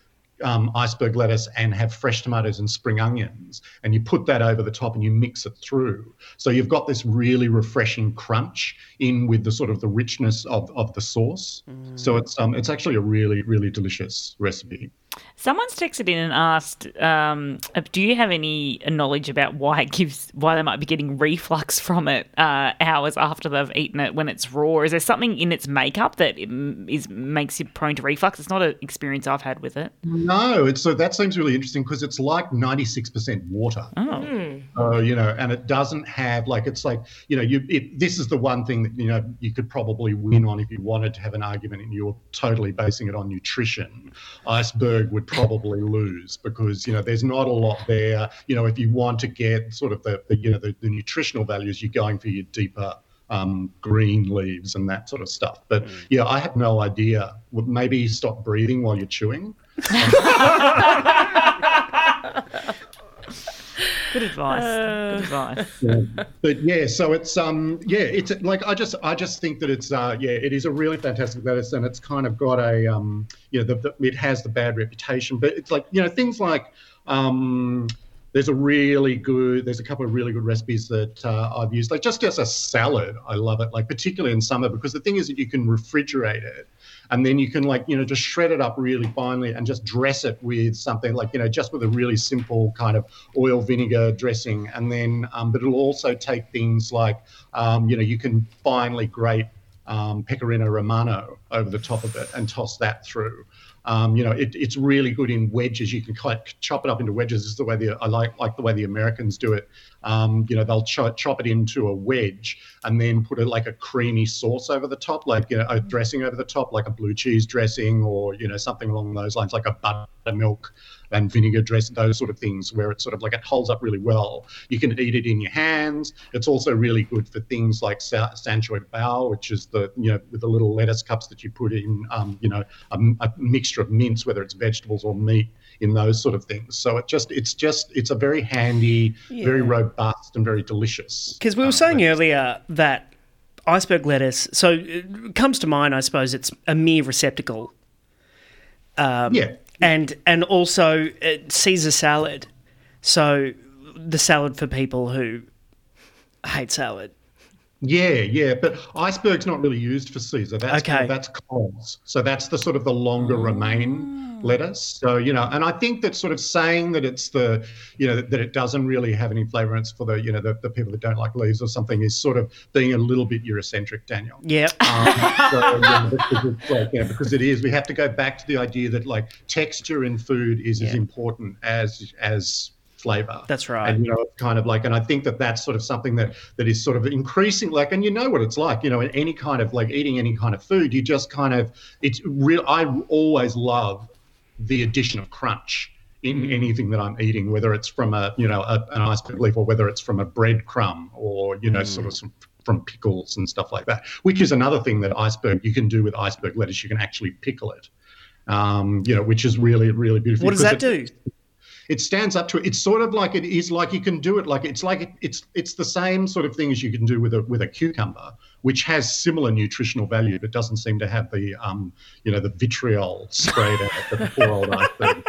um, iceberg lettuce and have fresh tomatoes and spring onions, and you put that over the top and you mix it through. So you've got this really refreshing crunch in with the sort of the richness of, of the sauce. Mm. So it's um, it's actually a really really delicious recipe. Someone's texted in and asked, um, "Do you have any knowledge about why it gives, why they might be getting reflux from it uh, hours after they've eaten it when it's raw? Is there something in its makeup that is makes you prone to reflux? It's not an experience I've had with it. No, it's so that seems really interesting because it's like ninety six percent water. Oh, mm. uh, you know, and it doesn't have like it's like you know, you it, this is the one thing that you know you could probably win on if you wanted to have an argument and you're totally basing it on nutrition. Iceberg would probably lose because you know there's not a lot there. You know, if you want to get sort of the, the you know the, the, nutritional values, you're going for your deeper um, green leaves and that sort of stuff. But mm. yeah, I had no idea. Maybe stop breathing while you're chewing. Good advice. Uh, Good advice. Yeah. But yeah, so it's um yeah, it's like I just I just think that it's uh yeah, it is a really fantastic lettuce and it's kind of got a um you know the, the, it has the bad reputation, but it's like you know things like um there's a really good there's a couple of really good recipes that uh, i've used like just as a salad i love it like particularly in summer because the thing is that you can refrigerate it and then you can like you know just shred it up really finely and just dress it with something like you know just with a really simple kind of oil vinegar dressing and then um, but it'll also take things like um, you know you can finely grate um, pecorino romano over the top of it and toss that through um, you know, it, it's really good in wedges. You can chop it up into wedges. This is the way the I like like the way the Americans do it. Um, you know, they'll chop, chop it into a wedge and then put it like a creamy sauce over the top, like you know, a dressing over the top, like a blue cheese dressing or you know something along those lines, like a buttermilk and vinegar dress, those sort of things, where it's sort of like it holds up really well. You can eat it in your hands. It's also really good for things like sa- choy bao, which is the you know with the little lettuce cups that you put in, um, you know, a, a mixture of mince, whether it's vegetables or meat in those sort of things. So it just it's just it's a very handy, yeah. very robust, and very delicious. Because we were um, saying lettuce. earlier that iceberg lettuce. So it comes to mind, I suppose, it's a mere receptacle. Um, yeah and and also Caesar salad. So the salad for people who hate salad. Yeah, yeah, but iceberg's not really used for Caesar. That's okay. that's cos. So that's the sort of the longer romaine lettuce. So you know, and I think that sort of saying that it's the you know that, that it doesn't really have any flavour it's for the you know the, the people that don't like leaves or something is sort of being a little bit Eurocentric, Daniel. Yeah. Um, so, yeah, because, like, yeah, because it is. We have to go back to the idea that like texture in food is yeah. as important as as flavor. That's right. And you know, it's kind of like, and I think that that's sort of something that that is sort of increasing. Like, and you know what it's like. You know, in any kind of like eating any kind of food, you just kind of it's real. I always love the addition of crunch in mm. anything that I'm eating, whether it's from a you know a, an iceberg leaf or whether it's from a bread crumb or you know mm. sort of some from pickles and stuff like that. Which is another thing that iceberg you can do with iceberg lettuce. You can actually pickle it. Um, you know, which is really really beautiful. What does that do? It stands up to it. It's sort of like it is like you can do it like it's like it, it's it's the same sort of thing as you can do with a with a cucumber, which has similar nutritional value but doesn't seem to have the um you know the vitriol sprayed out that the poor old iceberg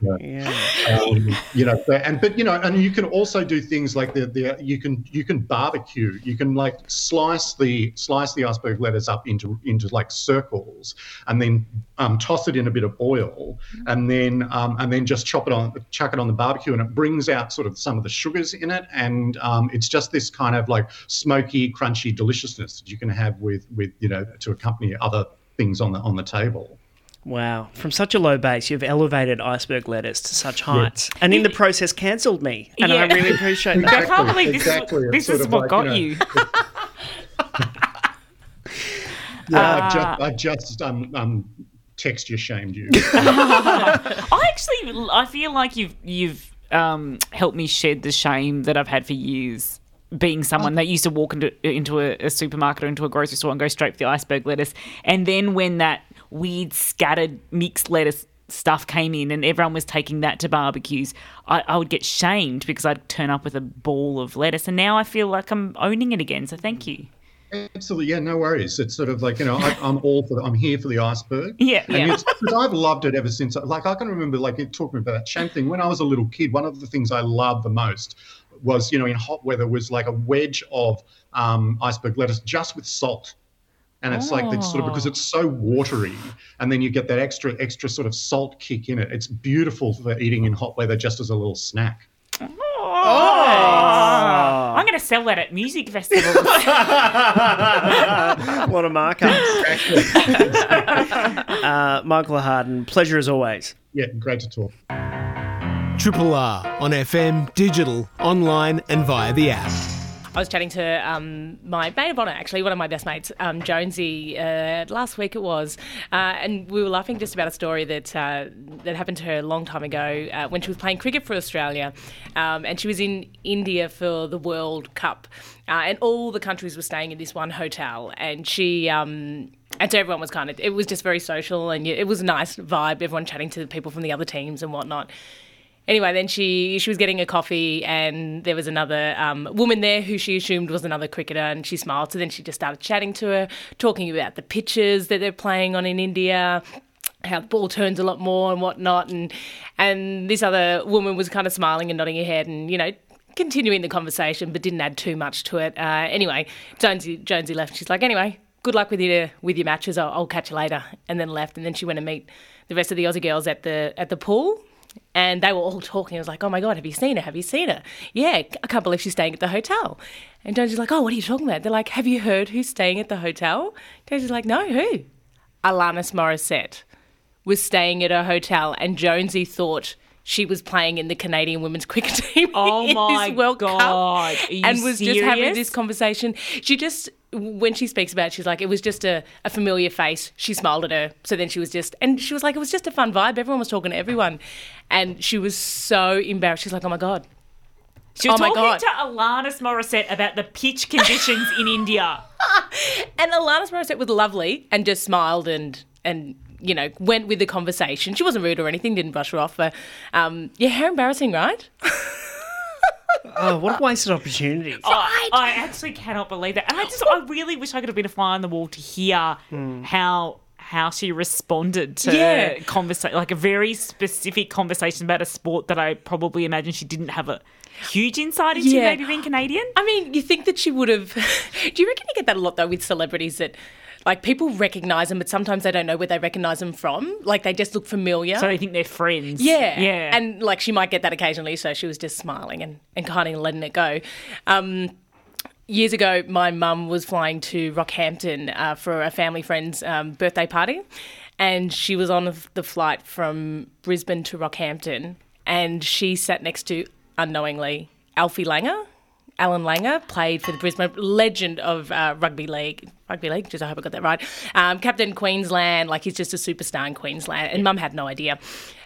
Yeah. Um, you know, and but you know, and you can also do things like the, the you can you can barbecue. You can like slice the slice the iceberg lettuce up into into like circles, and then um, toss it in a bit of oil, and then um, and then just chop it on chuck it on the barbecue, and it brings out sort of some of the sugars in it, and um, it's just this kind of like smoky, crunchy deliciousness that you can have with with you know to accompany other things on the on the table. Wow. From such a low base, you've elevated iceberg lettuce to such heights. And in the process, cancelled me. And I really appreciate that. I can't believe this exactly. is, this is what like, got you you. know, Yeah, I've just I've just um um texture shamed you. I actually, I feel like you've you've um, helped me shed the shame that I've had for years. Being someone that used to walk into into a, a supermarket or into a grocery store and go straight for the iceberg lettuce, and then when that weird scattered mixed lettuce stuff came in and everyone was taking that to barbecues, I, I would get shamed because I'd turn up with a ball of lettuce, and now I feel like I'm owning it again. So thank you. Absolutely, yeah, no worries. It's sort of like you know, I, I'm all for. The, I'm here for the iceberg. Yeah, and yeah. I've loved it ever since. Like I can remember, like it talking about that shame thing when I was a little kid. One of the things I loved the most was, you know, in hot weather, was like a wedge of um, iceberg lettuce just with salt. And it's like it's sort of because it's so watery, and then you get that extra extra sort of salt kick in it. It's beautiful for eating in hot weather, just as a little snack. Oh. I'm going to sell that at music festivals. What a lot of markups. uh, Michael Harden, pleasure as always. Yeah, great to talk. Triple R on FM, digital, online, and via the app. I was chatting to um, my maid of honour, actually, one of my best mates, um, Jonesy, uh, last week it was, uh, and we were laughing just about a story that uh, that happened to her a long time ago uh, when she was playing cricket for Australia, um, and she was in India for the World Cup, uh, and all the countries were staying in this one hotel, and she. Um, and so everyone was kind of, it was just very social and it was a nice vibe, everyone chatting to people from the other teams and whatnot. Anyway, then she she was getting a coffee, and there was another um, woman there who she assumed was another cricketer, and she smiled. So then she just started chatting to her, talking about the pitches that they're playing on in India, how the ball turns a lot more and whatnot, and and this other woman was kind of smiling and nodding her head, and you know. Continuing the conversation, but didn't add too much to it. Uh, anyway, Jonesy Jonesy left. She's like, anyway, good luck with your with your matches. I'll, I'll catch you later. And then left. And then she went to meet the rest of the Aussie girls at the at the pool and they were all talking. I was like, "Oh my god, have you seen her? Have you seen her? Yeah, I can't believe she's staying at the hotel." And Jonesy's like, "Oh, what are you talking about?" They're like, "Have you heard who's staying at the hotel?" Jonesy's like, "No, who?" Alanis Morissette was staying at her hotel, and Jonesy thought she was playing in the Canadian women's cricket team Oh in my this World God. Cup, and was just having this conversation. She just when she speaks about it, she's like, it was just a, a familiar face. She smiled at her. So then she was just, and she was like, it was just a fun vibe. Everyone was talking to everyone. And she was so embarrassed. She's like, oh my God. She was oh my talking God. to Alanis Morissette about the pitch conditions in India. And Alanis Morissette was lovely and just smiled and, and, you know, went with the conversation. She wasn't rude or anything, didn't brush her off. But um, yeah, how embarrassing, right? Oh, what a wasted opportunity. Oh, I, I actually cannot believe that. And I just, I really wish I could have been a fly on the wall to hear hmm. how how she responded to Yeah. conversation, like a very specific conversation about a sport that I probably imagine she didn't have a huge insight into, Yeah. maybe being Canadian. I mean, you think that she would have. Do you reckon you get that a lot though with celebrities that, like, people recognise them, but sometimes they don't know where they recognise them from. Like, they just look familiar. So they think they're friends. yeah, Yeah. And like, she might get that occasionally, so she was just smiling and and kind of letting it go. Um, years ago, my mum was flying to Rockhampton uh, for a family friend's um, birthday party, and she was on the flight from Brisbane to Rockhampton, and she sat next to unknowingly Alfie Langer. Alan Langer played for the Brisbane legend of uh, rugby league. Rugby league, just I hope I got that right. Um, Captain Queensland, like he's just a superstar in Queensland, and Mum had no idea.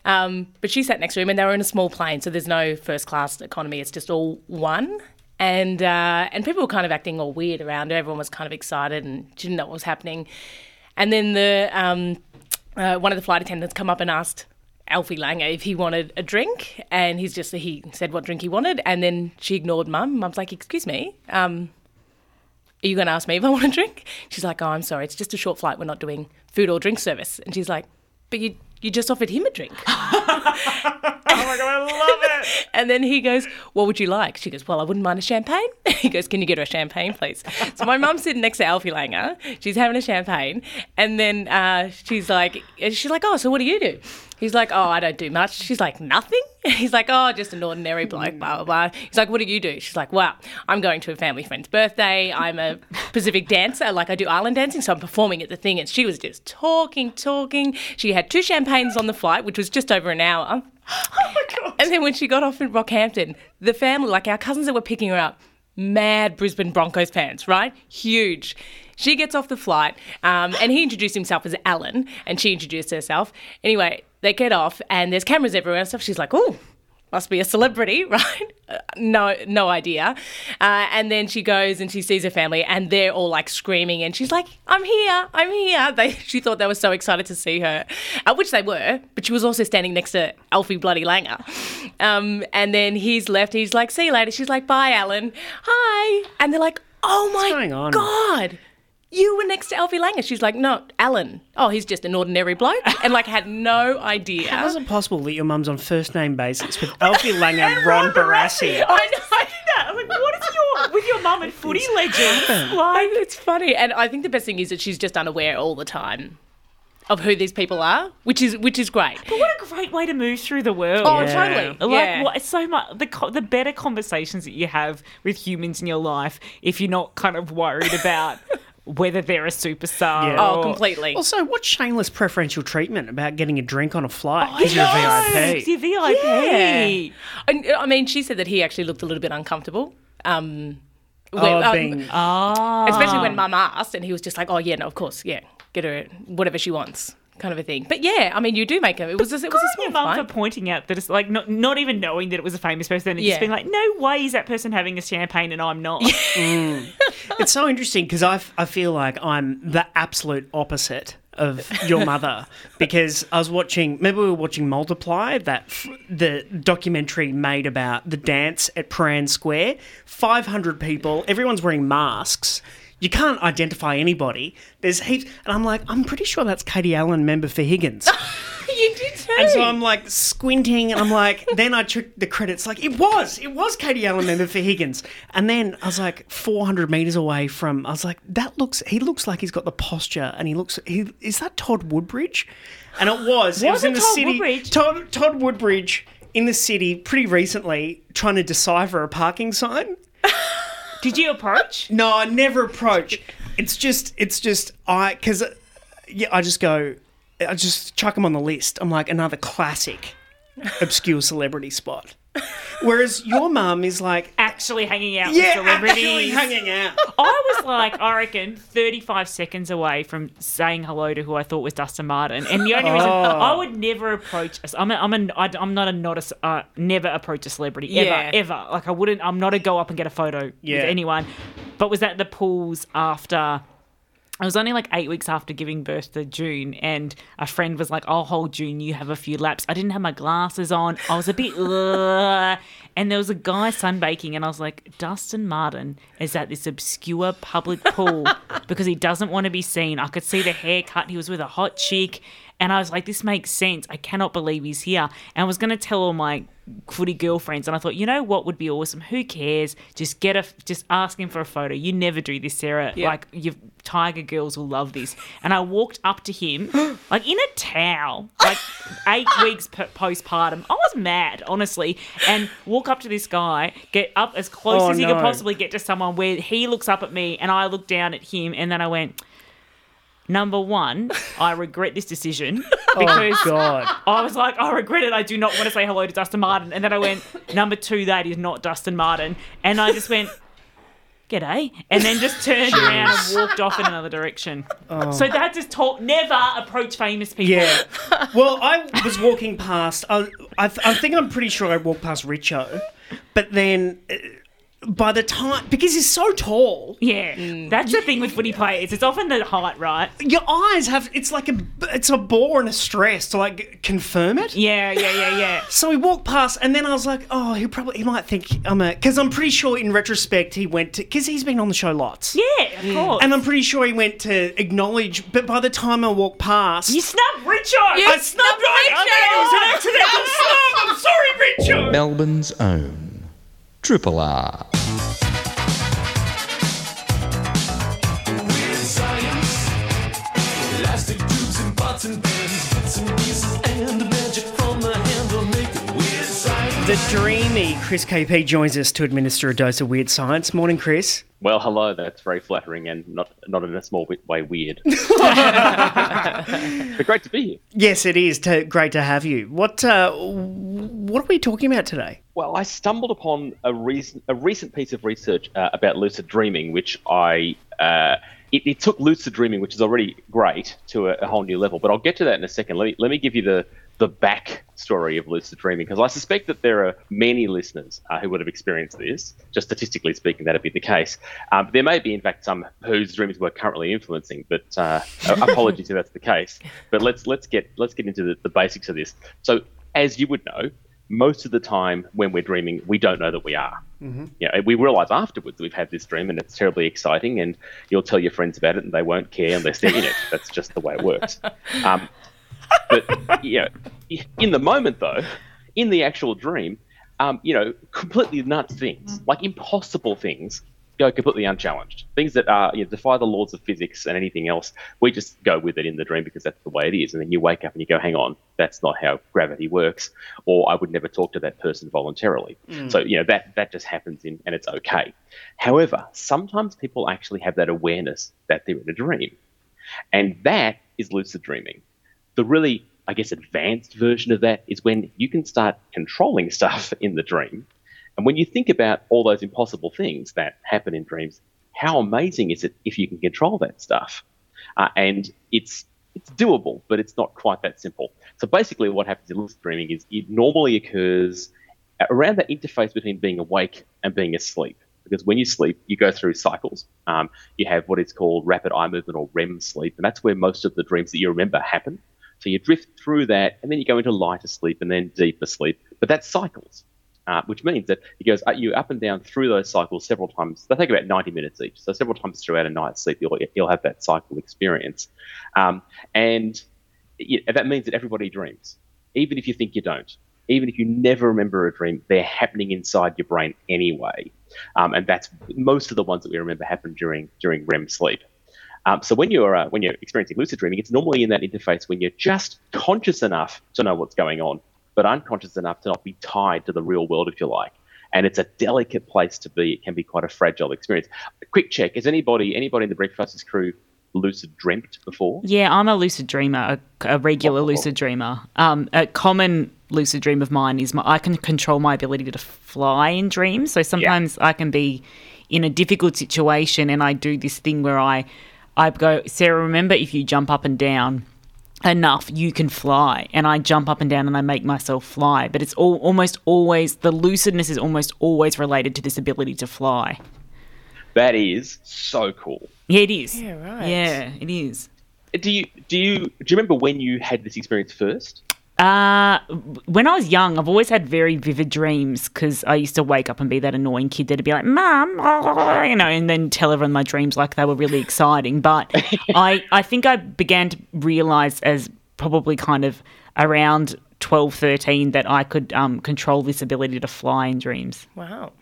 Um, but she sat next to him, and they were in a small plane, so there's no first class economy. It's just all one and uh, and people were kind of acting all weird around her. Everyone was kind of excited and didn't know what was happening. And then the um, uh, one of the flight attendants come up and asked Alfie Langer if he wanted a drink, and he's just he said what drink he wanted, and then she ignored Mum. Mum's like, "Excuse me, um, are you going to ask me if I want a drink?" She's like, "Oh, I'm sorry, it's just a short flight. We're not doing food or drink service." And she's like, "But you you just offered him a drink." Oh my god, I love it. And then he goes, What would you like? She goes, Well, I wouldn't mind a champagne. He goes, Can you get her a champagne, please? So my mum's sitting next to Alfie Langer. She's having a champagne. And then uh, she's like, She's like, Oh, so what do you do? He's like, Oh, I don't do much. She's like, Nothing? He's like, Oh, just an ordinary bloke, blah, blah, blah. He's like, What do you do? She's like, Well, I'm going to a family friend's birthday. I'm a Pacific dancer. Like, I do island dancing. So I'm performing at the thing. And she was just talking, talking. She had two champagnes on the flight, which was just over an hour. Oh, my God. And then when she got off in Rockhampton, the family, like our cousins that were picking her up, mad Brisbane Broncos fans, right? Huge. She gets off the flight, um, and he introduced himself as Alan, and she introduced herself. Anyway, they get off, and there's cameras everywhere and stuff. She's like, "Oh, must be a celebrity, right? No, no idea. Uh, and then she goes and she sees her family, and they're all like screaming, and she's like, "I'm here, I'm here!" They, she thought they were so excited to see her, uh, which they were. But she was also standing next to Alfie Bloody Langer. Um, and then he's left. He's like, "See you later." She's like, "Bye, Alan. Hi." And they're like, "Oh my god." You were next to Alfie Langer. She's like, no, Alan. Oh, he's just an ordinary bloke. And like had no idea. How is it possible that your mum's on first name basis with Alfie Langer and Ron Barassi? I know, I did that. I'm like, what is your with your mum and footy legends? Like, it's funny. And I think the best thing is that she's just unaware all the time of who these people are, which is which is great. But what a great way to move through the world. Oh, totally. Like yeah. what, so much the co- the better conversations that you have with humans in your life if you're not kind of worried about whether they're a superstar. Yeah. Oh, or- completely. Also, what shameless preferential treatment about getting a drink on a flight I because you're a VIP? You're VIP. Yeah. And, I mean, she said that he actually looked a little bit uncomfortable. Um, when- Oh, um, being Ah. especially when Mum asked, and he was just like, "Oh yeah, no, of course, yeah, get her whatever she wants." Kind of a thing, but yeah, I mean, you do make a. It was a, it was Good a on small your mum fight. for pointing out that it's like not, not even knowing that it was a famous person and Yeah. just being like, no way is that person having a champagne and I'm not. Mm. it's so interesting because I I feel like I'm the absolute opposite of your mother because I was watching maybe we were watching Multiply that f- the documentary made about the dance at Paran Square 500 people everyone's wearing masks you can't identify anybody there's heaps and I'm like I'm pretty sure that's Katie Allen member for Higgins you did too. and so I'm like squinting, and I'm like, then I checked the credits. Like it was, it was Katie Allen member for Higgins. And then I was like 400 meters away from. I was like, that looks. He looks like he's got the posture, and he looks. He is that Todd Woodbridge? And it was. it was in the Todd city. Woodbridge? Todd Todd Woodbridge in the city pretty recently, trying to decipher a parking sign. Did you approach? No, I never approach. It's just, it's just I because uh, yeah, I just go, I just chuck them on the list. I'm like another classic obscure celebrity spot. Whereas your mum is like, Actually hanging out yeah, with celebrities. actually hanging out. I was like, I reckon, 35 seconds away from saying hello to who I thought was Dustin Martin. And the only reason Oh. I would never approach, a- I'm, a, I'm, a, I'm not a, not a, uh, never approach a celebrity, ever, Yeah. ever. Like, I wouldn't, I'm not a go up and get a photo Yeah. with anyone. But was at the pools after. I was only like eight weeks after giving birth to June, and a friend was like, I'll hold June, you have a few laps. I didn't have my glasses on. I was a bit, and there was a guy sunbaking, and I was like, Dustin Martin is at this obscure public pool because he doesn't want to be seen. I could see the haircut. He was with a hot chick. And I was like, this makes sense. I cannot believe he's here. And I was going to tell all my footy girlfriends, and I thought, you know what would be awesome? Who cares? Just get a, just ask him for a photo. You never do this, Sarah. Yeah. Like, you Tiger girls will love this. And I walked up to him, like in a towel, like eight weeks postpartum. I was mad, honestly. And walk up to this guy, get up as close Oh, as you could possibly get to someone where he looks up at me, and I look down at him, and then I went. Number one, I regret this decision because Oh God. I was like, I regret it. I do not want to say hello to Dustin Martin. And then I went, number two, that is not Dustin Martin. And I just went, g'day. And then just turned around and walked off in another direction. So that just taught never approach famous people. Yeah. Well, I was walking past. I, I, I think I'm pretty sure I walked past Richo, but then uh, by the time because he's so tall, Yeah, that's the thing with footy players. It's often the height, right? your eyes have it's like a it's a bore and a stress to like confirm it. Yeah, yeah, yeah, yeah. So he walked past, and then I was like, "Oh, he probably he might think I'm a." Because I'm pretty sure in retrospect he went to because he's been on the show lots. Yeah, of mm. course. And I'm pretty sure he went to acknowledge, but by the time I walked past, you snubbed Richard. I snubbed Richard. It was an accidental snub. I'm sorry, Richard. Melbourne's own Triple R. The dreamy Chris KP joins us to administer a dose of weird science. Morning, Chris. Well, hello. That's very flattering and not not in a small bit way weird. but great to be here. Yes, it is to, great to have you. What uh, what are we talking about today? Well, I stumbled upon a recent a recent piece of research uh, about lucid dreaming, which I uh, it, it took lucid dreaming, which is already great, to a, a whole new level. But I'll get to that in a second. Let me let me give you the the back story of lucid dreaming because I suspect that there are many listeners uh, who would have experienced this. Just statistically speaking, that'd be the case. Um, there may be, in fact, some whose dreams we're currently influencing. But uh, apologies if that's the case. But let's let's get let's get into the, the basics of this. So, as you would know, most of the time when we're dreaming, we don't know that we are. Mm-hmm. You know, we realize afterwards we've had this dream and it's terribly exciting, and you'll tell your friends about it and they won't care unless they're in it. That's just the way it works. Um, but you know, in the moment though, in the actual dream, um, you know, completely nuts things, like impossible things, go completely unchallenged. Things that are you know, defy the laws of physics and anything else. We just go with it in the dream because that's the way it is. And then you wake up and you go, hang on, that's not how gravity works. Or I would never talk to that person voluntarily. Mm. So you know that that just happens in, and it's okay. However, sometimes people actually have that awareness that they're in a dream, and that is lucid dreaming. The really I guess, advanced version of that is when you can start controlling stuff in the dream. And when you think about all those impossible things that happen in dreams, how amazing is it if you can control that stuff? Uh, and it's it's doable, but it's not quite that simple. So basically, what happens in lucid dreaming is it normally occurs around that interface between being awake and being asleep. Because when you sleep, you go through cycles. Um, you have what is called rapid eye movement or REM sleep, and that's where most of the dreams that you remember happen. So you drift through that, and then you go into lighter sleep and then deeper sleep. But that's cycles, uh, which means that it goes uh, you up and down through those cycles several times. They take about 90 minutes each. So several times throughout a night's sleep, you'll, you'll have that cycle experience. Um, and that means that everybody dreams, even if you think you don't. Even if you never remember a dream, they're happening inside your brain anyway. Um, and that's most of the ones that we remember happen during during REM sleep. Um, so when you're uh, when you're experiencing lucid dreaming, it's normally in that interface when you're just conscious enough to know what's going on, but unconscious enough to not be tied to the real world, if you like. And it's a delicate place to be. It can be quite a fragile experience. A quick check: Has anybody anybody in the Breakfast crew lucid dreamt before? Yeah, I'm a lucid dreamer, a, a regular lucid dreamer. Um, a common lucid dream of mine is my, I can control my ability to fly in dreams. So sometimes I can be in a difficult situation and I do this thing where I I go, Sarah, remember if you jump up and down enough, you can fly. And I jump up and down and I make myself fly. But it's all, almost always, the lucidness is almost always related to this ability to fly. That is so cool. Yeah, it is. Yeah, right. Yeah, it is. Do you do you do you remember when you had this experience first? Uh, when I was young, I've always had very vivid dreams because I used to wake up and be that annoying kid that'd be like, "Mom," you know, and then tell everyone my dreams like they were really exciting. But I, I think I began to realize as probably kind of around 12, 13 that I could um, control this ability to fly in dreams. Wow.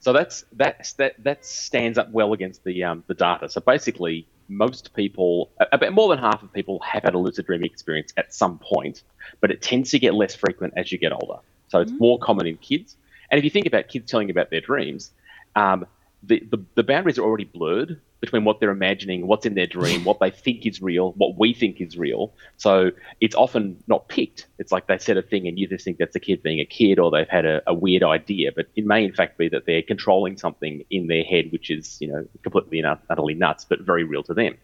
So that's that's that that stands up well against the um, the data. So basically, most people, about more than half of people, have had a lucid dreaming experience at some point, but it tends to get less frequent as you get older. So it's more common in kids. And if you think about kids telling about their dreams, um, the, the the boundaries are already blurred between what they're imagining, what's in their dream, what they think is real, what we think is real. So it's often not picked. It's like they said a thing and you just think that's a kid being a kid or they've had a, a weird idea. But it may in fact be that they're controlling something in their head which is, you know, completely and utterly nuts, but very real to them.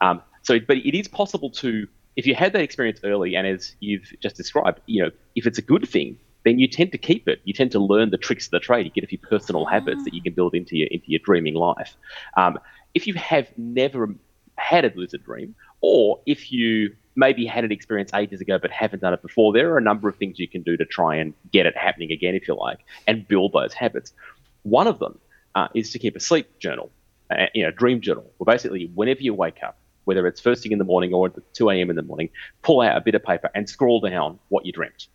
Um, so, but it is possible to, if you had that experience early and as you've just described, you know, if it's a good thing, then you tend to keep it. You tend to learn the tricks of the trade. You get a few personal habits that you can build into your into your dreaming life. Um, if you have never had a lucid dream, or if you maybe had an experience ages ago but haven't done it before, there are a number of things you can do to try and get it happening again, if you like, and build those habits. One of them uh, is to keep a sleep journal, uh, you know, dream journal. Well, basically, whenever you wake up, whether it's first thing in the morning or at 2 a.m. in the morning, pull out a bit of paper and scroll down what you dreamt.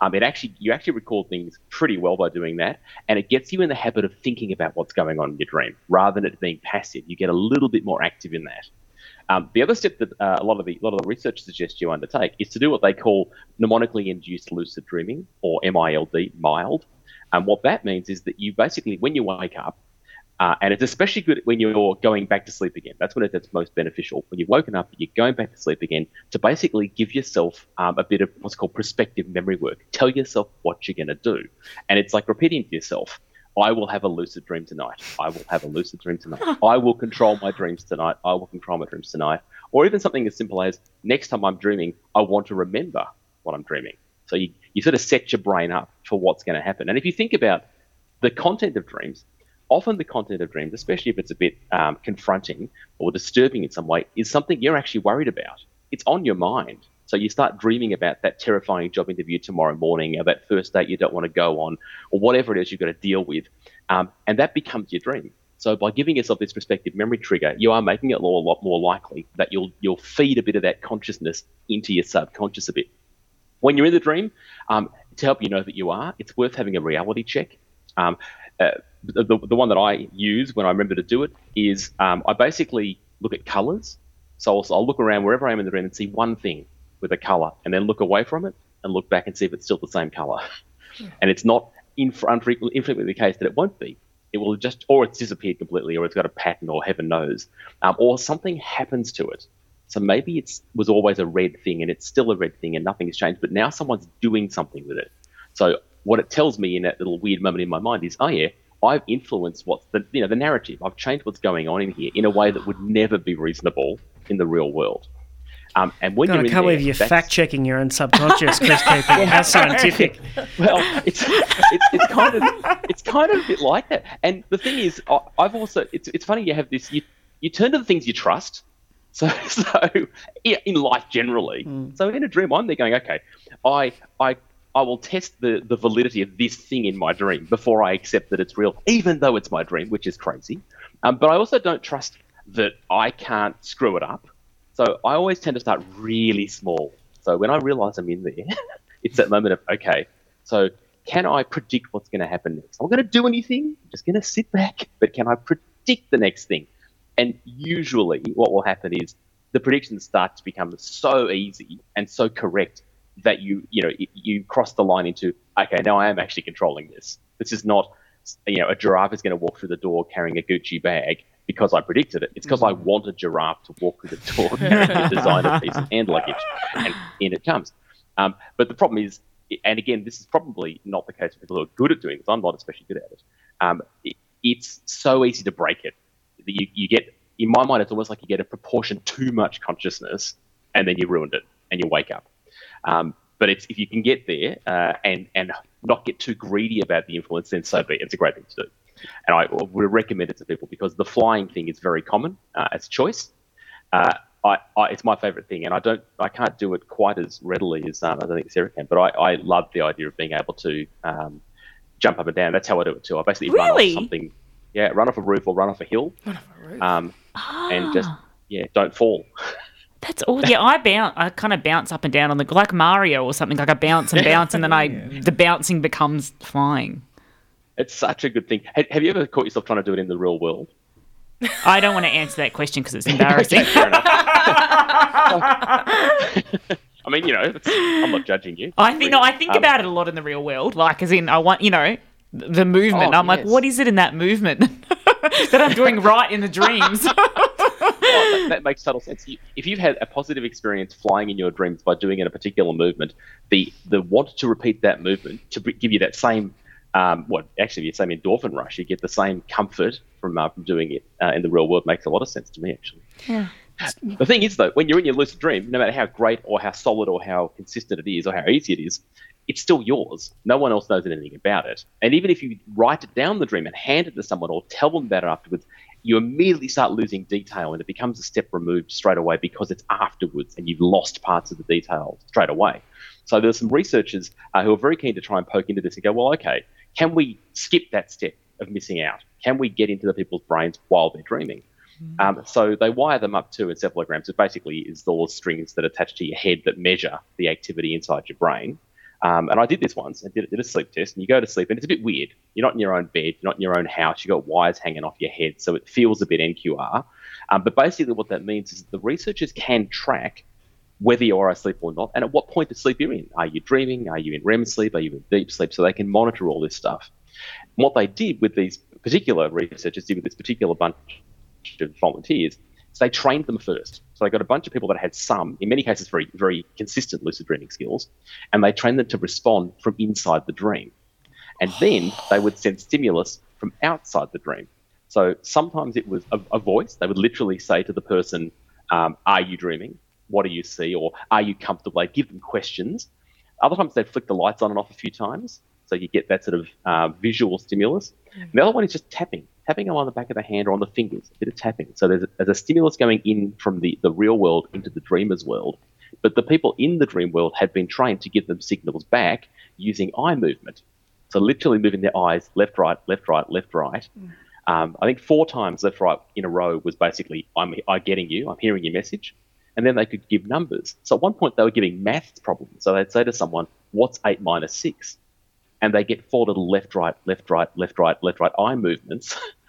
Um, it actually you actually record things pretty well by doing that, and it gets you in the habit of thinking about what's going on in your dream rather than it being passive. You get a little bit more active in that. Um, the other step that uh, a lot of the a lot of the research suggests you undertake is to do what they call mnemonically induced lucid dreaming, or MILD, mild. And what that means is that you basically, when you wake up, uh, and it's especially good when you're going back to sleep again. That's when it's most beneficial. When you've woken up, you're going back to sleep again to basically give yourself um, a bit of what's called prospective memory work. Tell yourself what you're going to do. And it's like repeating to yourself, I will have a lucid dream tonight. I will have a lucid dream tonight. I will control my dreams tonight. I will control my dreams tonight. Or even something as simple as next time I'm dreaming, I want to remember what I'm dreaming. So you, you sort of set your brain up for what's going to happen. And if you think about the content of dreams, often the content of dreams, especially if it's a bit um, confronting or disturbing in some way, is something you're actually worried about. It's on your mind. So you start dreaming about that terrifying job interview tomorrow morning, or that first date you don't want to go on, or whatever it is you've got to deal with. Um, and that becomes your dream. So by giving yourself this prospective memory trigger, you are making it a lot more likely that you'll you'll feed a bit of that consciousness into your subconscious a bit. When you're in the dream, um, to help you know that you are, it's worth having a reality check. Um, uh, the, the one that I use when I remember to do it is um, I basically look at colors. So I'll, I'll, look around wherever I am in the room and see one thing with a color, and then look away from it and look back and see if it's still the same color. and it's not infrequently, infrequently the case that it won't be. It will just, or it's disappeared completely, or it's got a pattern, or heaven knows, um, or something happens to it. So maybe it was always a red thing, and it's still a red thing, and nothing has changed. But now someone's doing something with it. So what it tells me in that little weird moment in my mind is, oh yeah, I've influenced what's the you know the narrative. I've changed what's going on in here in a way that would never be reasonable in the real world. Um, and when God, you're I can't believe you're fact checking your own subconscious, Chris Cooper. How scientific. well, it's, it's it's kind of it's kind of a bit like that. And the thing is, I- I've also it's it's funny you have this you you turn to the things you trust. So so in life generally. So in a dream, I'm there going, okay, I I I will test the the validity of this thing in my dream before I accept that it's real, even though it's my dream, which is crazy. Um, but I also don't trust that I can't screw it up. So I always tend to start really small. So when I realize I'm in there, it's that moment of, okay, so can I predict what's going to happen next? I'm going to do anything. I'm just going to sit back. But can I predict the next thing? And usually what will happen is the predictions start to become so easy and so correct that you, you know, you cross the line into, okay, now I am actually controlling this. This is not, you know, a giraffe is going to walk through the door carrying a Gucci bag because I predicted it. It's because I want a giraffe to walk through the door carrying a designer piece of hand luggage, and in it comes. Um, but the problem is, and again, this is probably not the case for people who are good at doing this. I'm not especially good at it. Um, it it's so easy to break it. that You, you get, in my mind, it's almost like you get a proportion too much consciousness, and then you ruined it, and you wake up. Um, but it's, if you can get there uh, and and not get too greedy about the influence, then so be it. It's a great thing to do. And I would recommend it to people because the flying thing is very common uh, as choice. Uh, I, I, it's my favourite thing, and I don't, I can't do it quite as readily as um, I don't think Sarah can. But I, I love the idea of being able to um, jump up and down. That's how I do it too. I basically run off something, yeah, run off a roof or run off a hill, Um, and just yeah, don't fall. That's all. Yeah, I bounce. I kind of bounce up and down on the like Mario or something. Like I bounce and bounce, and then I the bouncing becomes flying. It's such a good thing. Have, have you ever caught yourself trying to do it in the real world? I don't want to answer that question because it's embarrassing. Okay, enough. I mean, you know, I'm not judging you. I think no, I think Um, about it a lot in the real world. Like, as in, I want you know the movement. Oh, I'm like, what is it in that movement that I'm doing right in the dreams? Oh, that, makes total sense. If you've had a positive experience flying in your dreams by doing it in a particular movement, the the want to repeat that movement to give you that same, um, what actually the same endorphin rush, you get the same comfort from uh, from doing it uh, in the real world makes a lot of sense to me actually. Yeah. The thing is though, when you're in your lucid dream, no matter how great or how solid or how consistent it is or how easy it is, it's still yours. No one else knows anything about it. And even if you write it down the dream and hand it to someone or tell them about it afterwards, you immediately start losing detail and it becomes a step removed straight away because it's afterwards and you've lost parts of the detail straight away. So there's some researchers uh, who are very keen to try and poke into this and go, well, okay, can we skip that step of missing out? Can we get into the people's brains while they're dreaming? Um, so they wire them up to encephalograms. It basically is those strings that attach to your head that measure the activity inside your brain. Um, and I did this once. I did, did, a sleep test, and you go to sleep, and it's a bit weird. You're not in your own bed, you're not in your own house. You've got wires hanging off your head, so it feels a bit NQR. Um, but basically, what that means is the researchers can track whether you are asleep or not, and at what point of sleep you're in. Are you dreaming? Are you in REM sleep? Are you in deep sleep? So they can monitor all this stuff. And what they did with these particular researchers did with this particular bunch of volunteers is they trained them first. So they got a bunch of people that had some, in many cases, very very consistent lucid dreaming skills, and they trained them to respond from inside the dream. And then they would send stimulus from outside the dream. So sometimes it was a, a voice. They would literally say to the person, um, "Are you dreaming? What do you see? Or are you comfortable?" They give them questions. Other times they'd flick the lights on and off a few times, so you get that sort of uh, visual stimulus. Mm-hmm. The other one is just tapping tapping them on the back of the hand or on the fingers, a bit of tapping. So there's a, there's a stimulus going in from the, the real world into the dreamer's world. But the people in the dream world have been trained to give them signals back using eye movement. So literally moving their eyes left, right, left, right, left, right. Mm. Um, I think four times left, right in a row was basically I'm, I'm getting you, I'm hearing your message. And then they could give numbers. So at one point they were giving maths problems. So they'd say to someone, "What's eight minus six? And they get four little left, right, left, right, left, right, left, right eye movements.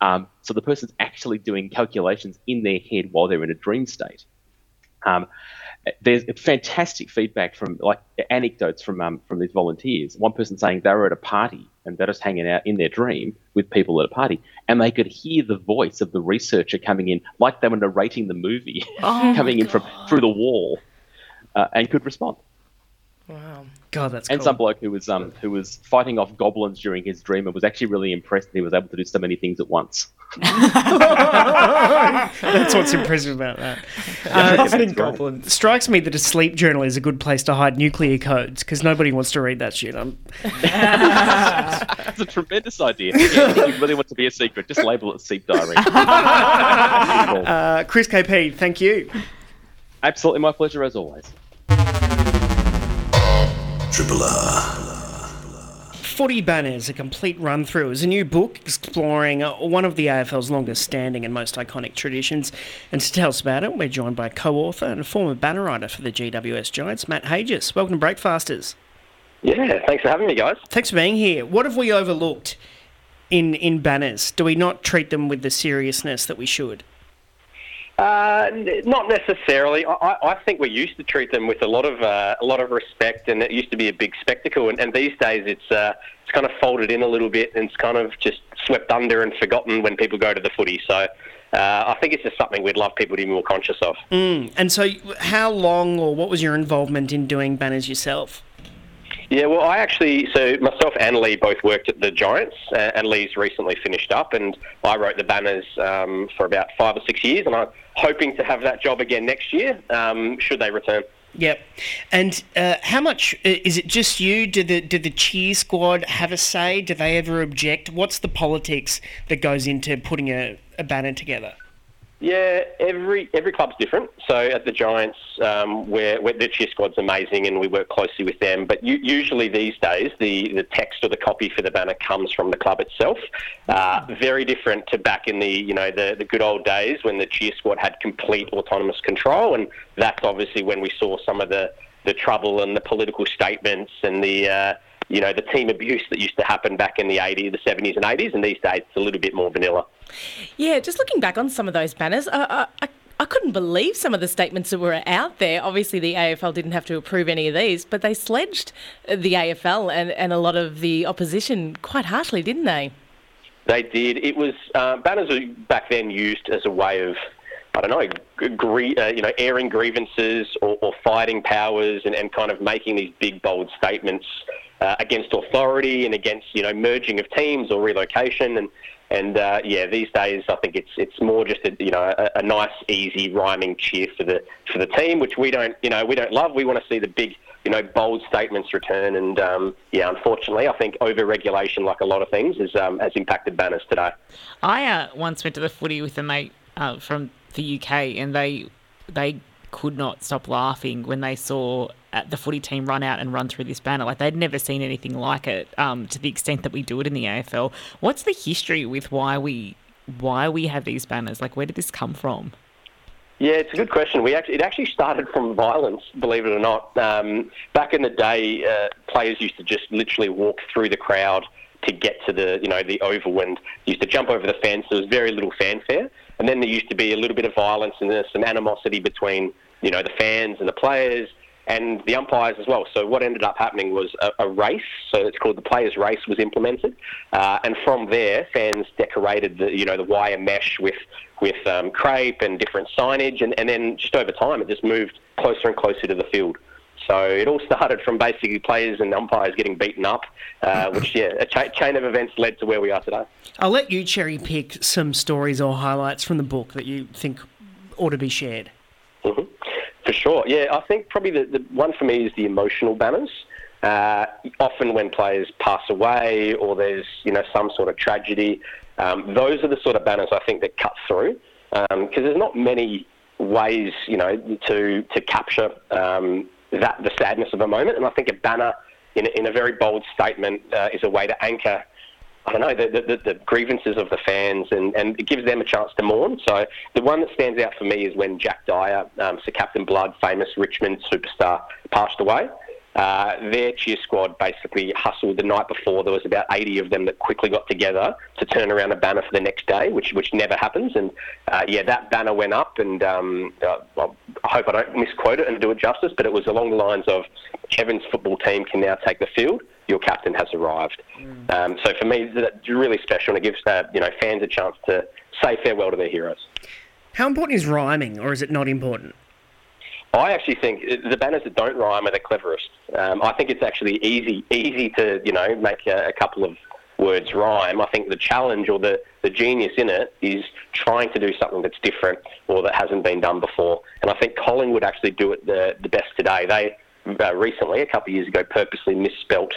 Um, so the person's actually doing calculations in their head while they're in a dream state. Um, there's fantastic feedback from like anecdotes from um, from these volunteers. One person saying they were at a party and they're just hanging out in their dream with people at a party, and they could hear the voice of the researcher coming in, like they were narrating the movie, oh coming in from through the wall, uh, and could respond. Wow. God, that's and cool. some bloke who was um who was fighting off goblins during his dream and was actually really impressed that he was able to do so many things at once. that's what's impressive about that. Uh, right. goblins strikes me that a sleep journal is a good place to hide nuclear codes because nobody wants to read that shit. that's a tremendous idea. Yeah, if you really want to be a secret, just label it sleep diary. uh, Chris KP, thank you. Absolutely, my pleasure as always. Triple R. Footy Banners, a complete run through, is a new book exploring uh, one of the AFL's longest standing and most iconic traditions. And to tell us about it, we're joined by co author and former banner writer for the GWS Giants, Matt Hages. Welcome to Breakfasters. Yeah, thanks for having me, guys. Thanks for being here. What have we overlooked in, in banners? Do we not treat them with the seriousness that we should? Uh, not necessarily. I, I, think we used to treat them with a lot of uh, a lot of respect, and it used to be a big spectacle. And, and these days, it's uh, it's kind of folded in a little bit, and it's kind of just swept under and forgotten when people go to the footy. So. Uh, I think it's just something we'd love people to be more conscious of. Mm. And so, how long or what was your involvement in doing banners yourself? Yeah, well, I actually, so myself and Lee both worked at the Giants, uh, and Lee's recently finished up, and I wrote the banners um, for about five or six years, and I'm hoping to have that job again next year, um, should they return. Yep. And uh, how much is it just you? Did the did the cheer squad have a say? Do they ever object? What's the politics that goes into putting a, a banner together? Yeah, every every club's different. So at the Giants, um, where, the cheer squad's amazing, and we work closely with them. But you, usually these days, the, the text or the copy for the banner comes from the club itself. Uh, very different to back in the you know the, the good old days when the cheer squad had complete autonomous control, and that's obviously when we saw some of the the trouble and the political statements and the uh, you know the team abuse that used to happen back in the 80s, the 70s and 80s, and these days it's a little bit more vanilla. Yeah, just looking back on some of those banners, uh, I, I couldn't believe some of the statements that were out there. Obviously, the AFL didn't have to approve any of these, but they sledged the AFL and, and a lot of the opposition quite harshly, didn't they? They did. It was uh, banners were back then used as a way of, I don't know, gre- uh, you know, airing grievances or, or fighting powers and, and kind of making these big bold statements uh, against authority and against you know merging of teams or relocation and and uh, yeah, these days I think it's it's more just a you know a, a, nice, easy rhyming cheer for the for the team, which we don't you know we don't love. We want to see the big you know, bold statements return. And um, yeah, unfortunately, I think over-regulation, like a lot of things, is, um, has impacted banners today. I uh, once went to the footy with a mate uh, from the UK, and they they could not stop laughing when they saw the footy team run out and run through this banner. Like they'd never seen anything like it um, to the extent that we do it in the AFL. What's the history with why we why we have these banners? Like where did this come from? Yeah, it's a good question. We actually, it actually started from violence, believe it or not. Um, back in the day, uh, players used to just literally walk through the crowd to get to the, you know, the overwind. Used to jump over the fence. There was very little fanfare, and then there used to be a little bit of violence and some animosity between, you know, the fans and the players and the umpires as well. So what ended up happening was a, a race. So it's called the players' race was implemented, uh, and from there, fans decorated the, you know, the wire mesh with with um, crepe and different signage, and, and then just over time, it just moved closer and closer to the field. So it all started from basically players and umpires getting beaten up, uh, which, yeah, a cha- chain of events led to where we are today. I'll let you cherry pick some stories or highlights from the book that you think ought to be shared. hmm For sure. Yeah, I think probably the, the one for me is the emotional banners. Uh, often when players pass away or there's, you know, some sort of tragedy, um, those are the sort of banners I think that cut through because there's not many ways, you know, to to capture um, that the sadness of a moment. And I think a banner in in a very bold statement uh, is a way to anchor. I don't know the, the, the grievances of the fans, and, and it gives them a chance to mourn. So the one that stands out for me is when Jack Dyer, um, Sir Captain Blood, famous Richmond superstar, passed away. Uh, their cheer squad basically hustled the night before. There was about 80 of them that quickly got together to turn around a banner for the next day, which which never happens. And uh, yeah, that banner went up, and um, uh, I hope I don't misquote it and do it justice, but it was along the lines of Heaven's football team can now take the field. Your captain has arrived. Um, so for me, that's really special, and it gives uh, you know fans a chance to say farewell to their heroes. How important is rhyming, or is it not important? I actually think the banners that don't rhyme are the cleverest. Um, I think it's actually easy easy to you know make a, a couple of words rhyme. I think the challenge or the, the genius in it is trying to do something that's different or that hasn't been done before. And I think Collingwood actually do it the, the best today. They uh, recently, a couple of years ago, purposely misspelt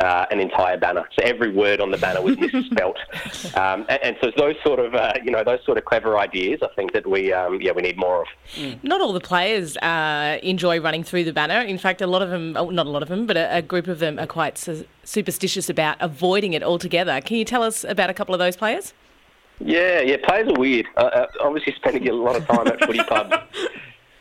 uh, an entire banner. So every word on the banner was misspelt. um, and, and so those sort of, uh, you know, those sort of clever ideas, I think that we, um, yeah, we need more of. Not all the players uh, enjoy running through the banner. In fact, a lot of them, oh, not a lot of them, but a, a group of them are quite su- superstitious about avoiding it altogether. Can you tell us about a couple of those players? Yeah, yeah, players are weird. Uh, uh, obviously, spending a lot of time at footy pubs.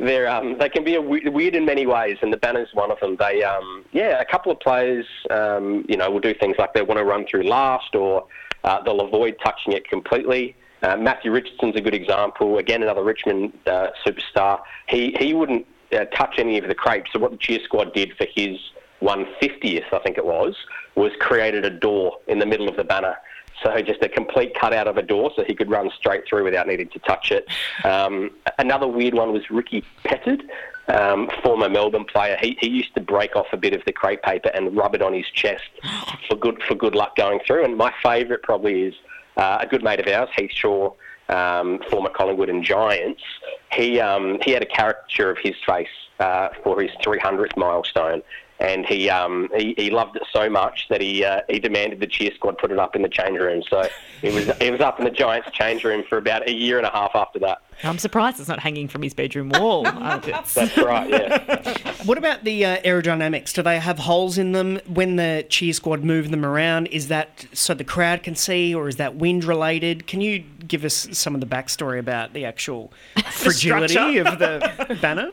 They're, um, they can be weird in many ways, and the banner's one of them. They, um, yeah, a couple of players, um, you know, will do things like they want to run through last, or uh, they'll avoid touching it completely. Uh, Matthew Richardson's a good example. Again, another Richmond uh, superstar. He he wouldn't uh, touch any of the crepes. So what the cheer squad did for his 150th, I think it was, was created a door in the middle of the banner. So just a complete cutout of a door, so he could run straight through without needing to touch it. Um, another weird one was Ricky Petterd, um, former Melbourne player. He, he used to break off a bit of the crepe paper and rub it on his chest for good for good luck going through. And my favourite probably is uh, a good mate of ours, Heath Shaw, um, former Collingwood and Giants. He um, he had a caricature of his face uh, for his 300th milestone, and he um, he, he loved it so much that he uh, he demanded the cheer squad put it up in the change room. So it was it was up in the Giants change room for about a year and a half after that. I'm surprised it's not hanging from his bedroom wall. That's right. Yeah. What about the uh, aerodynamics? Do they have holes in them when the cheer squad move them around? Is that so the crowd can see, or is that wind related? Can you give us some of the backstory about the actual fragility structure. of the banner?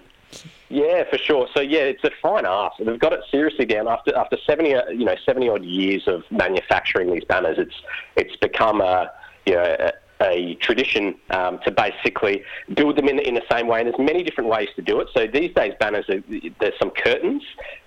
Yeah, for sure. So yeah, it's a fine art. They've got it seriously down after after seventy, uh, you know, seventy odd years of manufacturing these banners. It's it's become a you know a, a tradition um, to basically build them in in the same way. And there's many different ways to do it. So these days, banners are, there's some curtains,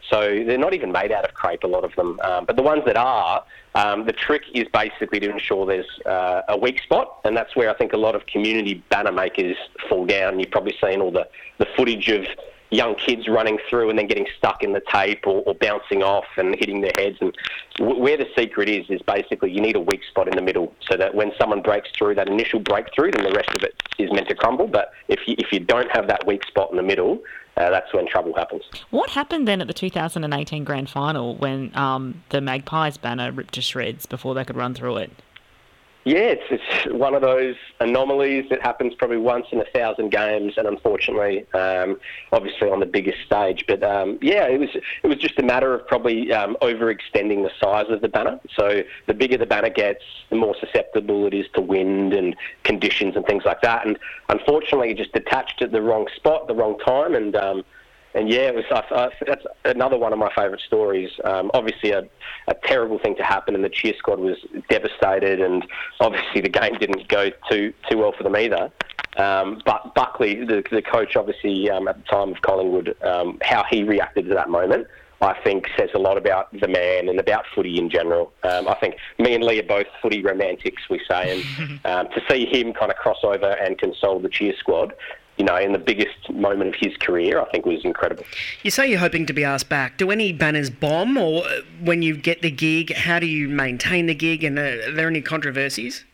so they're not even made out of crepe. A lot of them, um, but the ones that are. Um, the trick is basically to ensure there's uh, a weak spot, and that's where I think a lot of community banner makers fall down. You've probably seen all the, the footage of young kids running through and then getting stuck in the tape or, or bouncing off and hitting their heads. And w- where the secret is, is basically you need a weak spot in the middle so that when someone breaks through that initial breakthrough, then the rest of it is meant to crumble. But if you, if you don't have that weak spot in the middle, uh, that's when trouble happens. What happened then at the 2018 grand final when um, the Magpies banner ripped to shreds before they could run through it? Yeah, it's, it's one of those anomalies that happens probably once in a thousand games, and unfortunately, um, obviously on the biggest stage. But um, yeah, it was it was just a matter of probably um, overextending the size of the banner. So the bigger the banner gets, the more susceptible it is to wind and conditions and things like that. And unfortunately, it just detached at the wrong spot, the wrong time, and um, and yeah, it was. I, I, that's another one of my favourite stories. Um, obviously, a, a terrible thing to happen, and the cheer squad was devastated, and obviously the game didn't go too too well for them either. Um, but Buckley, the, the coach, obviously um, at the time of Collingwood, um, how he reacted to that moment. I think says a lot about the man and about footy in general. Um, I think me and Lee are both footy romantics, we say, and um, to see him kind of cross over and console the cheer squad you know, in the biggest moment of his career, I think was incredible. You say you're hoping to be asked back. Do any banners bomb, or when you get the gig, how do you maintain the gig? And uh, are there any controversies?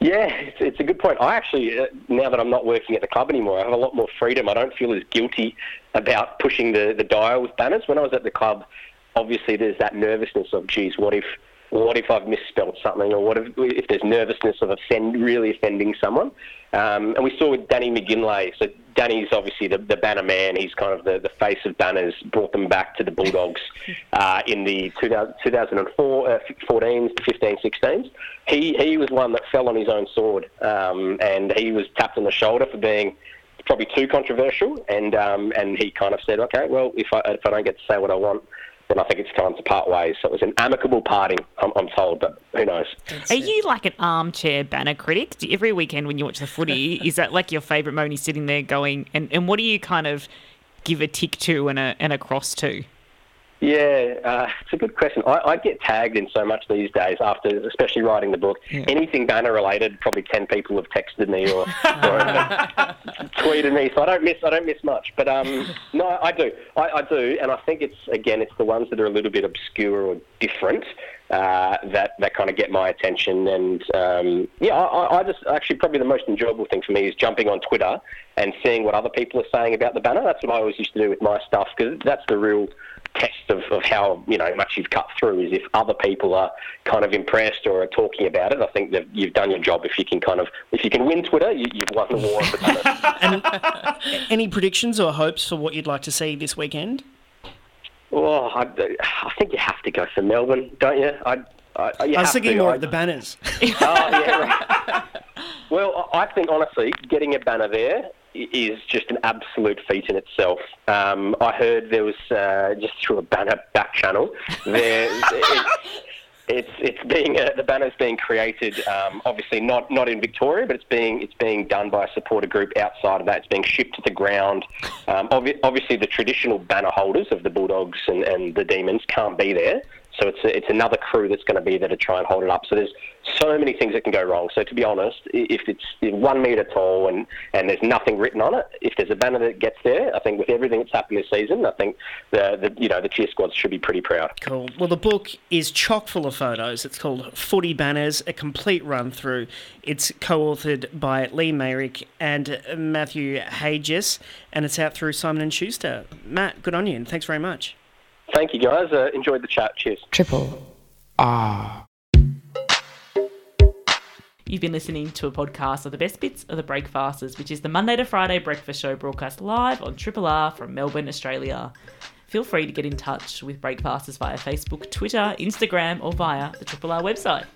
Yeah, it's, it's a good point. I actually, uh, now that I'm not working at the club anymore, I have a lot more freedom. I don't feel as guilty about pushing the, the dial with banners. When I was at the club, obviously there's that nervousness of, geez, what if what if I've misspelled something, or what if, if there's nervousness of offend, really offending someone? Um, and we saw with Danny McGinlay. So Danny's obviously the, the banner man. He's kind of the, the face of banners. Brought them back to the Bulldogs uh, in the 2000, 2004, uh, 14, 15, 16. He he was one that fell on his own sword, um, and he was tapped on the shoulder for being probably too controversial. And um, and he kind of said, okay, well, if I if I don't get to say what I want then I think it's time to part ways. So it was an amicable parting, I'm, I'm told, but who knows? Are you like an armchair banner critic? Do, every weekend when you watch the footy, is that like your favourite moment? You're sitting there going, and, and what do you kind of give a tick to and a, and a cross to? Yeah, uh, it's a good question. I, I, get tagged in so much these days after, especially writing the book. Yeah. Anything banner related, probably ten people have texted me or, or tweeted me, so I don't miss I don't miss much. But um, no, I do, I, I, do, and I think it's again it's the ones that are a little bit obscure or different uh, that that kind of get my attention. And um, yeah, I, I just actually probably the most enjoyable thing for me is jumping on Twitter and seeing what other people are saying about the banner. That's what I always used to do with my stuff because that's the real test of, of how you know much you've cut through is if other people are kind of impressed or are talking about it. I think that you've done your job. If you can kind of if you can win Twitter, you, have won the war. and any predictions or hopes for what you'd like to see this weekend? Well, I, I think you have to go for Melbourne, don't you? I, I, I was thinking to. more I, of the banners. oh yeah, right. well, I think honestly, getting a banner there is just an absolute feat in itself. Um, I heard there was uh, just through a banner back channel there. it's, it's it's being uh, the banner's being created. Um, obviously not not in Victoria, but it's being it's being done by a supporter group outside of that. It's being shipped to the ground. Um, obvi- obviously, the traditional banner holders of the Bulldogs and, and the Demons can't be there. So it's a, it's another crew that's going to be there to try and hold it up. So there's so many things that can go wrong. So to be honest, if it's one metre tall and, and there's nothing written on it, if there's a banner that gets there, I think with everything that's happened this season, I think the, the you know the cheer squads should be pretty proud. Cool. Well, the book is chock full of photos. It's called Footy Banners: A Complete Run Through. It's co-authored by Lee Mayrick and Matthew Hages, and it's out through Simon and Schuster. Matt, good on you, and thanks very much. Thank you, guys. Uh, enjoyed the chat. Cheers. Triple R. You've been listening to a podcast of the best bits of the Breakfasters, which is the Monday to Friday breakfast show broadcast live on Triple R from Melbourne, Australia. Feel free to get in touch with Breakfasters via Facebook, Twitter, Instagram, or via the Triple R website.